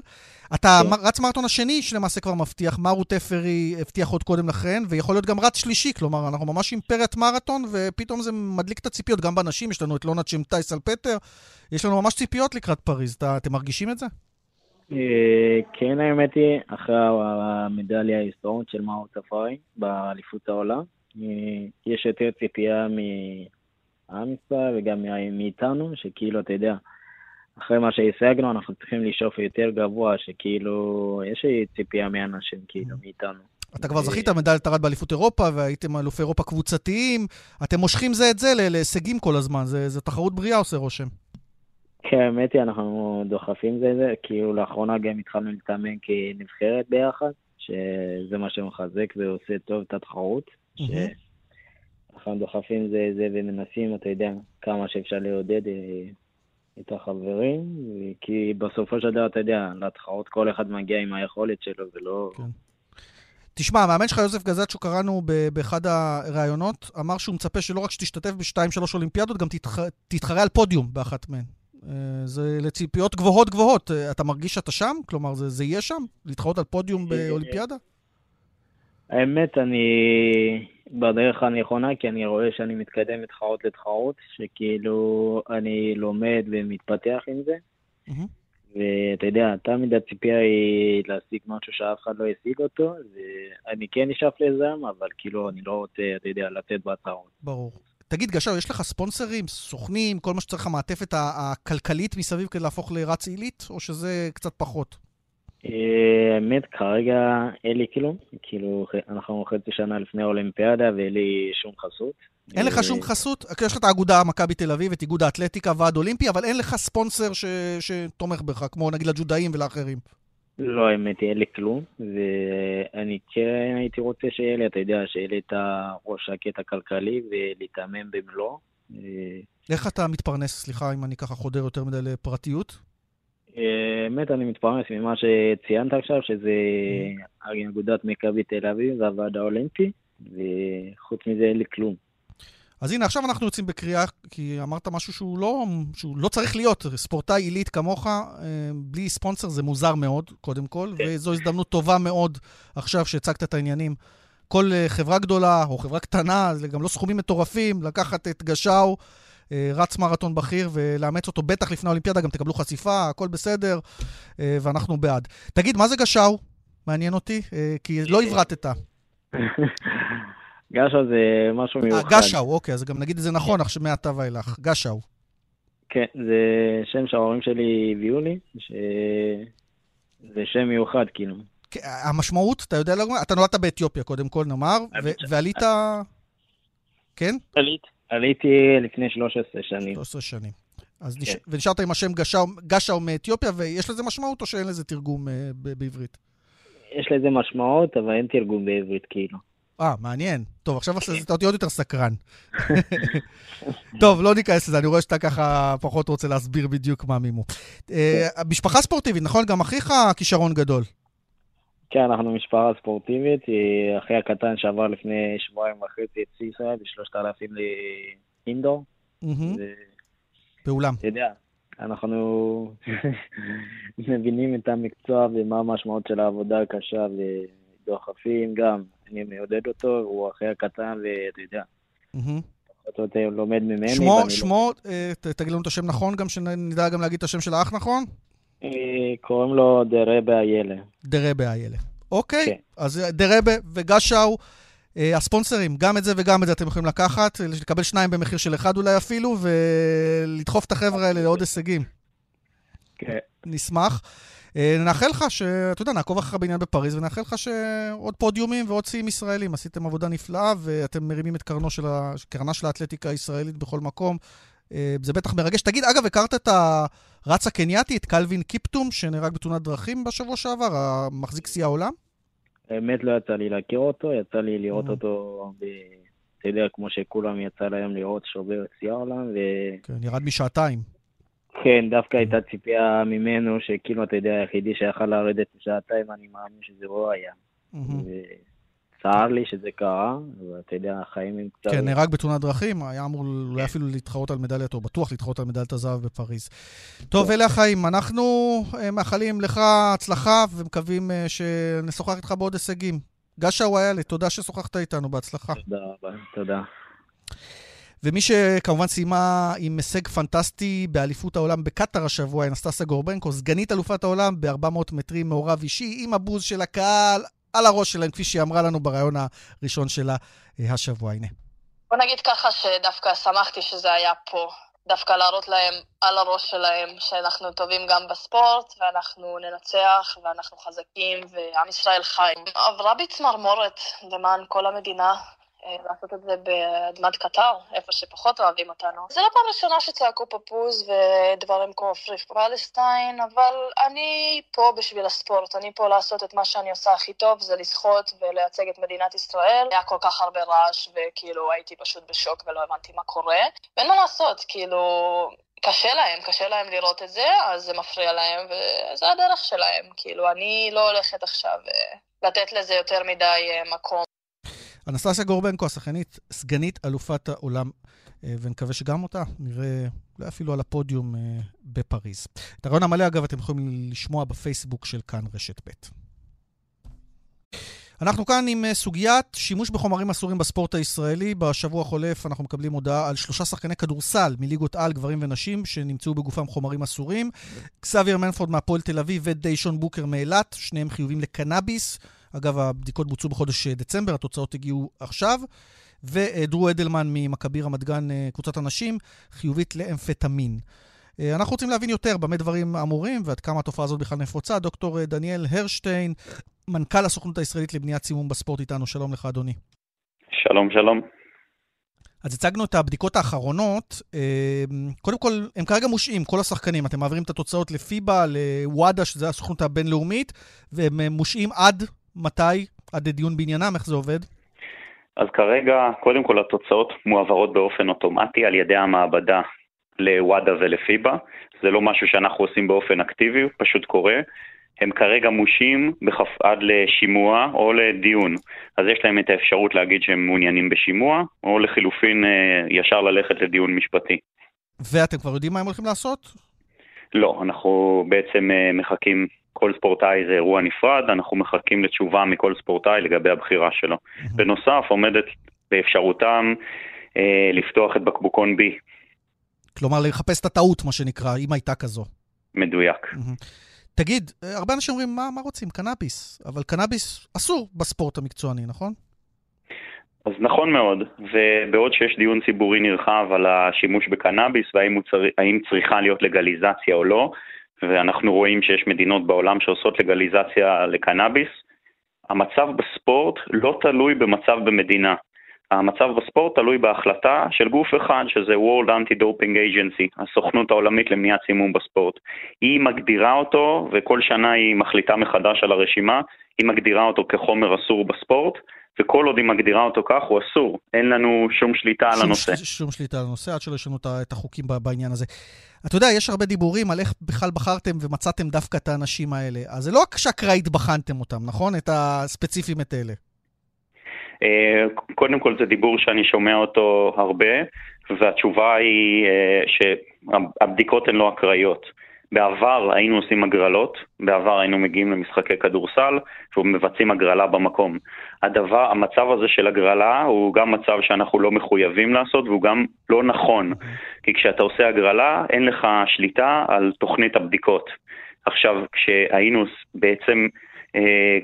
אתה כן. רץ מרתון השני, שלמעשה כבר מבטיח, מרו טפרי הבטיח עוד קודם לכן, ויכול להיות גם רץ שלישי, כלומר, אנחנו ממש אימפריית מרתון, ופתאום זה מדליק את הציפיות, גם בנשים, יש לנו את לונה צ'מטאי סלפטר, יש לנו ממש ציפיות לקראת פריז. אתה, אתם מרגישים את זה? אה, כן, האמת היא, אחרי המדליה ההיסטורית של מרו טפרי באליפות העולם, אה, יש יותר ציפייה ישראל וגם מאיתנו, שכאילו, אתה יודע, אחרי מה שהשגנו, אנחנו צריכים לשאוף יותר גבוה, שכאילו, יש לי ציפייה מאנשים, כאילו, מאיתנו. אתה כבר זכית מדליית ארד באליפות אירופה, והייתם אלופי אירופה קבוצתיים. אתם מושכים זה את זה להישגים כל הזמן, זו תחרות בריאה עושה רושם. כן, האמת היא, אנחנו דוחפים זה זה, כאילו לאחרונה גם התחלנו להתאמן כנבחרת ביחד, שזה מה שמחזק ועושה טוב את התחרות. אנחנו דוחפים זה זה ומנסים, אתה יודע, כמה שאפשר לעודד אה, את החברים, כי בסופו של דבר, אתה יודע, לתחרות כל אחד מגיע עם היכולת שלו ולא... כן. תשמע, המאמן שלך, יוסף גזצ'ו, קראנו באחד הראיונות, אמר שהוא מצפה שלא רק שתשתתף בשתיים-שלוש אולימפיאדות, גם תתח... תתחרה על פודיום באחת מהן. אה, זה לציפיות גבוהות גבוהות. אה, אתה מרגיש שאתה שם? כלומר, זה, זה יהיה שם? להתחרות על פודיום באולימפיאדה? האמת, אני בדרך הנכונה, כי אני רואה שאני מתקדם מתחרות לתחרות, שכאילו אני לומד ומתפתח עם זה. Mm-hmm. ואתה יודע, תמיד הציפייה היא להשיג משהו שאף אחד לא השיג אותו, ואני כן אשאף לזה, אבל כאילו, אני לא רוצה, אתה יודע, לתת בהצהרות. ברור. תגיד, גשר, יש לך ספונסרים, סוכנים, כל מה שצריך, המעטפת הכלכלית מסביב כדי להפוך לרץ עילית, או שזה קצת פחות? האמת, כרגע אין לי כלום. כאילו, אנחנו חצי שנה לפני האולימפיאדה ואין לי שום חסות. אין לך שום חסות? יש לך את האגודה מכבי תל אביב, את איגוד האתלטיקה, ועד אולימפי, אבל אין לך ספונסר ש... שתומך בך, כמו נגיד לג'ודאים ולאחרים. לא, האמת היא, אין לי כלום, ואני כן הייתי רוצה שיהיה לי, אתה יודע, שיהיה לי את הראש שקט הכלכלי ולהתאמן במלואו. איך אתה מתפרנס, סליחה אם אני ככה חודר יותר מדי לפרטיות? האמת, אני מתפרנס ממה שציינת עכשיו, שזה אגודת מכבי תל אביב והוועד האולימפי, וחוץ מזה אין לי כלום. אז הנה, עכשיו אנחנו יוצאים בקריאה, כי אמרת משהו שהוא לא, שהוא לא צריך להיות. ספורטאי עילית כמוך, אה, בלי ספונסר זה מוזר מאוד, קודם כל, כן. וזו הזדמנות טובה מאוד עכשיו שהצגת את העניינים. כל אה, חברה גדולה או חברה קטנה, זה גם לא סכומים מטורפים, לקחת את גשאו, רץ מרתון בכיר ולאמץ אותו בטח לפני האולימפיאדה, גם תקבלו חשיפה, הכל בסדר, ואנחנו בעד. תגיד, מה זה גשאו? מעניין אותי, כי לא הברטת. גשאו זה משהו מיוחד. אה, גשאו, אוקיי, אז גם נגיד את זה נכון עכשיו מעתה ואילך. גשאו. כן, זה שם שההורים שלי הביאו לי, שזה שם מיוחד, כאילו. כן, המשמעות, אתה יודע, אתה נולדת באתיופיה, קודם כל, נאמר, ועלית... כן? עליתי לפני 13 שנים. 13 שנים. אז כן. ונשארת עם השם גשאו מאתיופיה, ויש לזה משמעות או שאין לזה תרגום אה, בעברית? יש לזה משמעות, אבל אין תרגום בעברית, כאילו. אה, מעניין. טוב, עכשיו עשית אותי עוד יותר סקרן. טוב, לא ניכנס לזה, אני רואה שאתה ככה פחות רוצה להסביר בדיוק מה מימו. אה, משפחה ספורטיבית, נכון? גם אחיך כישרון גדול. כן, אנחנו משפחה ספורטיבית. אחי הקטן שעבר לפני שבועיים וחצי את שיא ישראל בשלושת אלפים לאינדור. באולם. אתה יודע, אנחנו מבינים את המקצוע ומה המשמעות של העבודה הקשה ודוחפים גם. אני מעודד אותו, הוא אחי הקטן, ואתה יודע. פחות או יותר לומד ממני. שמו, לא- שמו, תגיד לנו את השם נכון, גם שנדע גם להגיד את השם של האח נכון? אה, קוראים לו דרבה איילה. דרבה איילה. אוקיי, כן. אז דרבה וגשאו, אה, הספונסרים, גם את זה וגם את זה אתם יכולים לקחת, לקבל שניים במחיר של אחד אולי אפילו, ולדחוף את החבר'ה האלה לעוד הישגים. כן. נשמח. אה, נאחל לך שאתה יודע, נעקוב אחריך בעניין בפריז, ונאחל לך שעוד פודיומים ועוד שיאים ישראלים. עשיתם עבודה נפלאה, ואתם מרימים את קרנו של ה... קרנה של האתלטיקה הישראלית בכל מקום. אה, זה בטח מרגש. תגיד, אגב, הכרת את הרץ הקנייתי, את קלווין קיפטום, שנהרג בתאונת דרכים בשבוע שעבר, המחזיק שיא העולם? האמת לא יצא לי להכיר אותו, יצא לי לראות אותו, ב... אתה יודע, כמו שכולם יצא להם לראות שובר את שיא העולם, ו... כן, ירד משעתיים. כן, דווקא הייתה ציפייה ממנו, שכאילו, אתה יודע, היחידי שיכל לרדת בשעתיים, אני מאמין שזה הוא היה. צער לי שזה קרה, אבל אתה יודע, החיים הם קצת... כן, נהרג בתאונת דרכים, היה אמור אולי אפילו להתחרות על מדליית, או בטוח להתחרות על מדליית הזהב בפריז. טוב, אלה החיים. אנחנו אה, מאחלים לך הצלחה, ומקווים אה, שנשוחח איתך בעוד הישגים. גשה וואיאלה, תודה ששוחחת איתנו, בהצלחה. תודה רבה, תודה. ומי שכמובן סיימה עם הישג פנטסטי באליפות העולם בקטאר השבוע, אנסטסיה גורבנקו, סגנית אלופת העולם ב-400 מטרים מעורב אישי, עם הבוז של הקהל על הראש שלהם, כפי שהיא אמרה לנו בריאיון הראשון שלה אה, השבוע. הנה. בוא נגיד ככה שדווקא שמחתי שזה היה פה. דווקא להראות להם על הראש שלהם שאנחנו טובים גם בספורט, ואנחנו ננצח, ואנחנו חזקים, ועם ישראל חי. עברה בי צמרמורת למען כל המדינה, לעשות את זה באדמת קטר, איפה שפחות אוהבים אותנו. זה לא פעם ראשונה שצעקו פפוז ודברים כמו פרי פלסטיין, אבל אני פה בשביל הספורט, אני פה לעשות את מה שאני עושה הכי טוב, זה לשחות ולייצג את מדינת ישראל. היה כל כך הרבה רעש, וכאילו הייתי פשוט בשוק ולא הבנתי מה קורה. ואין מה לעשות, כאילו, קשה להם, קשה להם לראות את זה, אז זה מפריע להם, וזה הדרך שלהם. כאילו, אני לא הולכת עכשיו אה, לתת לזה יותר מדי אה, מקום. אנסטסיה גורבנקו, השחקנית, סגנית אלופת העולם, אה, ונקווה שגם אותה נראה אולי אפילו על הפודיום בפריז. את הרעיון המלא, אגב, אתם יכולים לשמוע בפייסבוק של כאן רשת ב'. אנחנו כאן עם אה, סוגיית שימוש בחומרים אסורים בספורט הישראלי. בשבוע החולף אנחנו מקבלים הודעה על שלושה שחקני כדורסל מליגות על, גברים ונשים, שנמצאו בגופם חומרים אסורים. קסאביר מנפורד מהפועל תל אביב ודיישון בוקר מאילת, שניהם חיובים לקנאביס. אגב, הבדיקות בוצעו בחודש אה, דצמבר, התוצאות הגיעו עכשיו. ודרו אדלמן ממכבי רמת גן, אה, קבוצת הנשים, חיובית לאמפטמין. אנחנו רוצים להבין יותר במה דברים אמורים ועד כמה התופעה הזאת בכלל נפוצה. דוקטור דניאל הרשטיין, מנכ"ל הסוכנות הישראלית לבניית סימום בספורט איתנו. שלום לך, אדוני. שלום, שלום. אז הצגנו את הבדיקות האחרונות. אה, קודם כל, הם כרגע מושעים, כל השחקנים. אתם מעבירים את התוצאות לפיבה, לוואדה, שזה הסוכנות הבינלאומית, והם אה, מושעים עד מתי? עד דיון בעניינם? איך זה עובד? אז כרגע, קודם כל התוצאות מועברות באופן אוטומטי על ידי המעבדה לוואדה ולפיבה. זה לא משהו שאנחנו עושים באופן אקטיבי, פשוט קורה. הם כרגע מושים בחפ... עד לשימוע או לדיון. אז יש להם את האפשרות להגיד שהם מעוניינים בשימוע, או לחילופין אה, ישר ללכת לדיון משפטי. ואתם כבר יודעים מה הם הולכים לעשות? לא, אנחנו בעצם אה, מחכים, כל ספורטאי זה אירוע נפרד, אנחנו מחכים לתשובה מכל ספורטאי לגבי הבחירה שלו. בנוסף, עומדת באפשרותם אה, לפתוח את בקבוקון B. כלומר, לחפש את הטעות, מה שנקרא, אם הייתה כזו. מדויק. תגיד, הרבה אנשים אומרים, מה, מה רוצים? קנאביס. אבל קנאביס אסור בספורט המקצועני, נכון? אז נכון מאוד, ובעוד שיש דיון ציבורי נרחב על השימוש בקנאביס והאם צר... צריכה להיות לגליזציה או לא, ואנחנו רואים שיש מדינות בעולם שעושות לגליזציה לקנאביס, המצב בספורט לא תלוי במצב במדינה. המצב בספורט תלוי בהחלטה של גוף אחד, שזה World Anti-Doping Agency, הסוכנות העולמית למניעת סימום בספורט. היא מגדירה אותו, וכל שנה היא מחליטה מחדש על הרשימה, היא מגדירה אותו כחומר אסור בספורט, וכל עוד היא מגדירה אותו כך, הוא אסור. אין לנו שום שליטה שום, על הנושא. ש, שום שליטה על הנושא, עד שלא ישנו את החוקים בעניין הזה. אתה יודע, יש הרבה דיבורים על איך בכלל בחרתם ומצאתם דווקא את האנשים האלה. אז זה לא רק שאקראית בחנתם אותם, נכון? את הספציפיים את אלה. אה, קודם כל זה דיבור שאני שומע אותו הרבה, והתשובה היא אה, שהבדיקות הן לא אקראיות. בעבר היינו עושים הגרלות, בעבר היינו מגיעים למשחקי כדורסל ומבצעים הגרלה במקום. הדבר, המצב הזה של הגרלה הוא גם מצב שאנחנו לא מחויבים לעשות והוא גם לא נכון. כי כשאתה עושה הגרלה אין לך שליטה על תוכנית הבדיקות. עכשיו, כשהיינו בעצם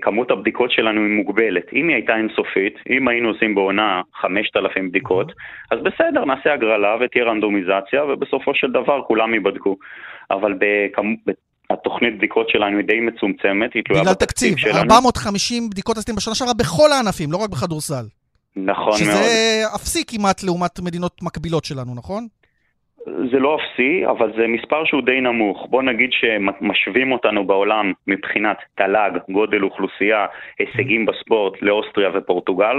כמות הבדיקות שלנו היא מוגבלת. אם היא הייתה אינסופית, אם היינו עושים בעונה 5,000 בדיקות, אז בסדר, נעשה הגרלה ותהיה רנדומיזציה, ובסופו של דבר כולם ייבדקו. אבל בכמ... התוכנית בדיקות שלנו היא די מצומצמת, היא תלויה בתקציב שלנו. בגלל תקציב, 450 בדיקות עשיתם בשנה שעברה בכל הענפים, לא רק בכדורסל. נכון שזה מאוד. שזה אפסי כמעט לעומת מדינות מקבילות שלנו, נכון? זה לא אפסי, אבל זה מספר שהוא די נמוך. בוא נגיד שמשווים אותנו בעולם מבחינת תל"ג, גודל אוכלוסייה, הישגים בספורט לאוסטריה ופורטוגל,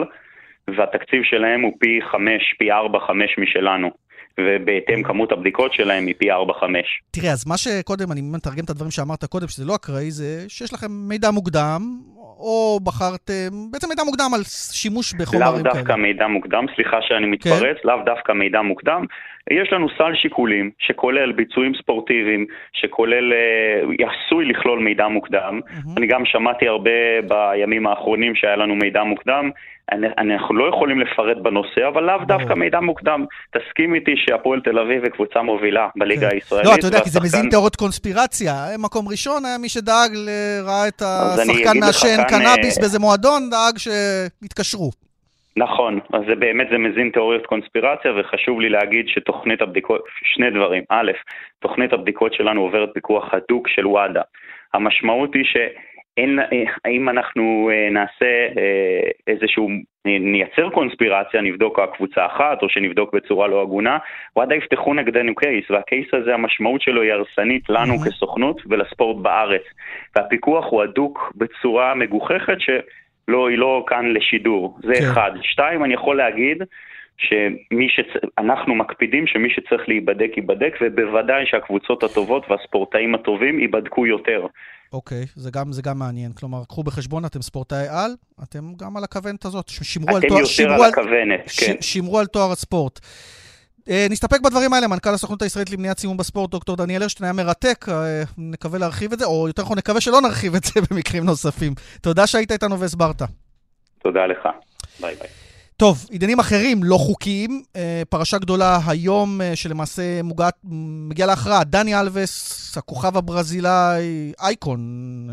והתקציב שלהם הוא פי חמש, פי ארבע, חמש משלנו. ובהתאם כמות הבדיקות שלהם היא פי 4-5. תראה, אז מה שקודם, אני מתרגם את הדברים שאמרת קודם, שזה לא אקראי, זה שיש לכם מידע מוקדם, או בחרתם, בעצם מידע מוקדם על שימוש בחומרים כאלה. לאו דווקא מידע מוקדם, סליחה שאני מתפרץ, כן. לאו דווקא מידע מוקדם. יש לנו סל שיקולים שכולל ביצועים ספורטיביים, שכולל, אה, עשוי לכלול מידע מוקדם. Mm-hmm. אני גם שמעתי הרבה בימים האחרונים שהיה לנו מידע מוקדם. אנחנו לא יכולים לפרט בנושא, אבל לאו דווקא מידע מוקדם. תסכים איתי שהפועל תל אביב היא קבוצה מובילה בליגה כן. הישראלית. לא, אתה יודע, כי זה מזין תיאוריות קונספירציה. מקום ראשון היה מי שדאג, ראה את השחקן מעשן קנאביס אה, באיזה מועדון, דאג שיתקשרו. נכון, אז זה באמת, זה מזין תיאוריות קונספירציה, וחשוב לי להגיד שתוכנית הבדיקות, שני דברים. א', תוכנית הבדיקות שלנו עוברת פיקוח הדוק של וואדה. המשמעות היא ש... אין, האם אנחנו נעשה איזשהו, נייצר קונספירציה, נבדוק הקבוצה אחת, או שנבדוק בצורה לא הגונה, וואדה יפתחו נגדנו קייס, והקייס הזה, המשמעות שלו היא הרסנית לנו. כסוכנות ולספורט בארץ. והפיקוח הוא הדוק בצורה מגוחכת, ש... לא, היא לא כאן לשידור, זה כן. אחד. שתיים, אני יכול להגיד שמי שאנחנו מקפידים שמי שצריך להיבדק ייבדק, ובוודאי שהקבוצות הטובות והספורטאים הטובים ייבדקו יותר. אוקיי, זה גם, זה גם מעניין. כלומר, קחו בחשבון, אתם ספורטאי על, אתם גם על הכוונת הזאת. שמרו על תואר... אתם יותר על הכוונת, כן. שמרו על תואר הספורט. אה, נסתפק בדברים האלה, מנכ"ל הסוכנות הישראלית למניעת סימון בספורט, דוקטור דניאל הרשטיין, היה מרתק, אה, נקווה להרחיב את זה, או יותר נכון, נקווה שלא נרחיב את זה במקרים נוספים. תודה שהיית איתנו והסברת. תודה לך. ביי ביי. טוב, עניינים אחרים לא חוקיים, אה, פרשה גדולה היום שלמעשה מוגעת, מגיע להכרעה. דני אלווס, הכוכב הברזילאי, אייקון,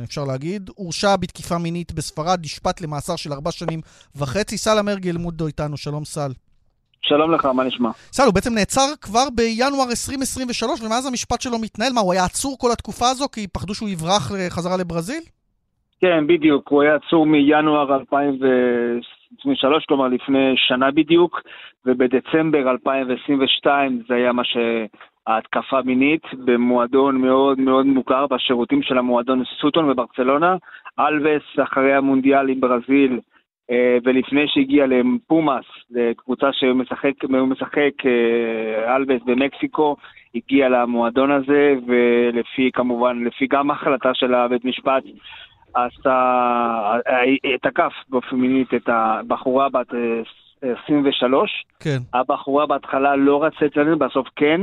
אפשר להגיד, הורשע בתקיפה מינית בספרד, נשפט למאסר של ארבע שנים וחצי. סל אמרגי אלמודו איתנו, שלום סל. שלום לך, מה נשמע? סל, הוא בעצם נעצר כבר בינואר 2023, ומאז המשפט שלו מתנהל. מה, הוא היה עצור כל התקופה הזו כי פחדו שהוא יברח חזרה לברזיל? כן, בדיוק. הוא היה עצור מינואר 2023, כלומר לפני שנה בדיוק, ובדצמבר 2022 זה היה מה ש... ההתקפה מינית במועדון מאוד מאוד מוכר בשירותים של המועדון סוטון בברצלונה. אלווס, אחרי המונדיאל עם ברזיל, אה, ולפני שהגיע לפומאס, לקבוצה שמשחק משחק אה, אלבס במקסיקו, הגיע למועדון הזה, ולפי, כמובן, לפי גם החלטה של הבית משפט, עשה, אה, תקף באופן מינית את הבחורה בת 23. כן. הבחורה בהתחלה לא רצה אצלנו, בסוף כן,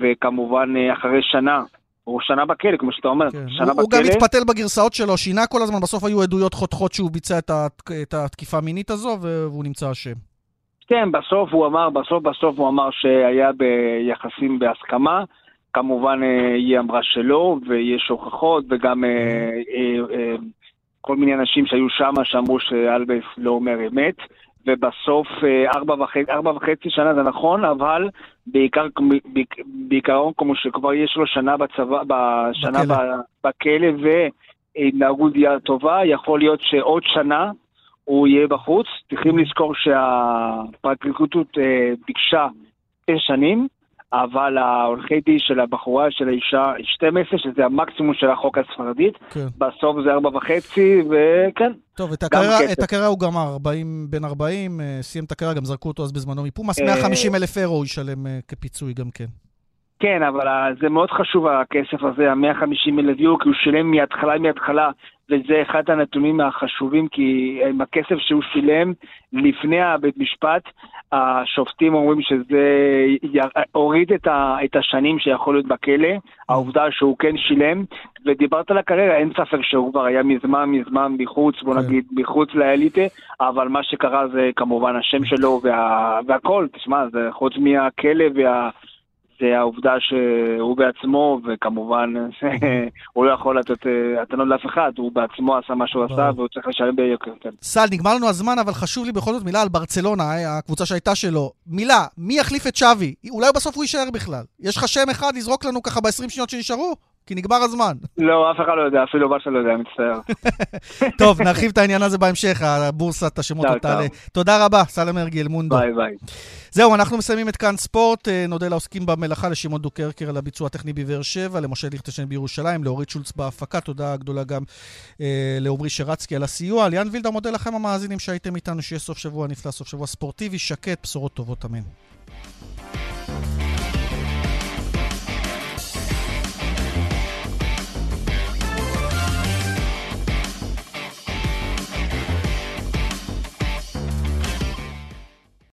וכמובן אחרי שנה הוא שנה בכלא, כמו שאתה אומר. כן. שנה הוא, בכלא. הוא גם התפתל בגרסאות שלו, שינה כל הזמן, בסוף היו עדויות חותכות שהוא ביצע את, את התקיפה המינית הזו, והוא נמצא אשם. כן, בסוף הוא אמר, בסוף בסוף הוא אמר שהיה ביחסים בהסכמה. כמובן אה, היא אמרה שלא, ויש הוכחות, וגם אה, אה, כל מיני אנשים שהיו שם שאמרו שאלבס לא אומר אמת. ובסוף אה, ארבע וחצי, ארבע וחצי שנה זה נכון, אבל בעיקר, בעיקרון כמו שכבר יש לו שנה בצבא, בשנה בכלא והתנהגות טובה, יכול להיות שעוד שנה הוא יהיה בחוץ. צריכים לזכור שהפרקליטות אה, ביקשה שש שנים, אבל העורכי דין של הבחורה, של האישה, 12, שזה המקסימום של החוק הספרדית, כן. בסוף זה 4.5, וכן. טוב, את הקריירה, את הקריירה הוא גמר, 40, בן 40, אה, סיים את הקריירה, גם זרקו אותו אז בזמנו מפומאס, 150 אה, אלף אירו הוא ישלם אה, כפיצוי גם כן. כן, אבל זה מאוד חשוב הכסף הזה, ה-150 אלף יורו, כי הוא שילם מההתחלה, מההתחלה, וזה אחד הנתונים החשובים, כי עם הכסף שהוא שילם לפני הבית משפט, השופטים אומרים שזה הוריד את, ה, את השנים שיכול להיות בכלא, העובדה שהוא כן שילם, ודיברת על הקריירה, אין ספק שהוא כבר היה מזמן מזמן מחוץ, בוא כן. נגיד, מחוץ לאליטה, אבל מה שקרה זה כמובן השם שלו וה, והכל, תשמע, זה חוץ מהכלא וה... זה העובדה שהוא בעצמו, וכמובן הוא לא יכול לתת התנות לאף אחד, הוא בעצמו עשה מה שהוא עשה והוא צריך לשלם ביוקר. כן. סל, נגמר לנו הזמן, אבל חשוב לי בכל זאת מילה על ברצלונה, אה, הקבוצה שהייתה שלו. מילה, מי יחליף את שווי? אולי בסוף הוא יישאר בכלל. יש לך שם אחד לזרוק לנו ככה ב-20 שניות שנשארו? כי נגמר הזמן. לא, אף אחד לא יודע, אפילו באשה לא יודע, מצטער. טוב, נרחיב את העניין הזה בהמשך, הבורסת השמות עוד תעלה. תודה רבה, סלם ארגיל מונדו. ביי ביי. זהו, אנחנו מסיימים את כאן ספורט. אה, נודה לעוסקים במלאכה, לשמעון דוקרקר על הביצוע הטכני בבאר שבע, למשה ליכטשטיין בירושלים, לאורית שולץ בהפקה. תודה גדולה גם אה, לעמרי שרצקי על הסיוע. ליאן וילדה, מודה לכם המאזינים שהייתם איתנו, שיהיה סוף שבוע נפלא, סוף שבוע ספורטיבי, שקט, בשורות טובות, אמן.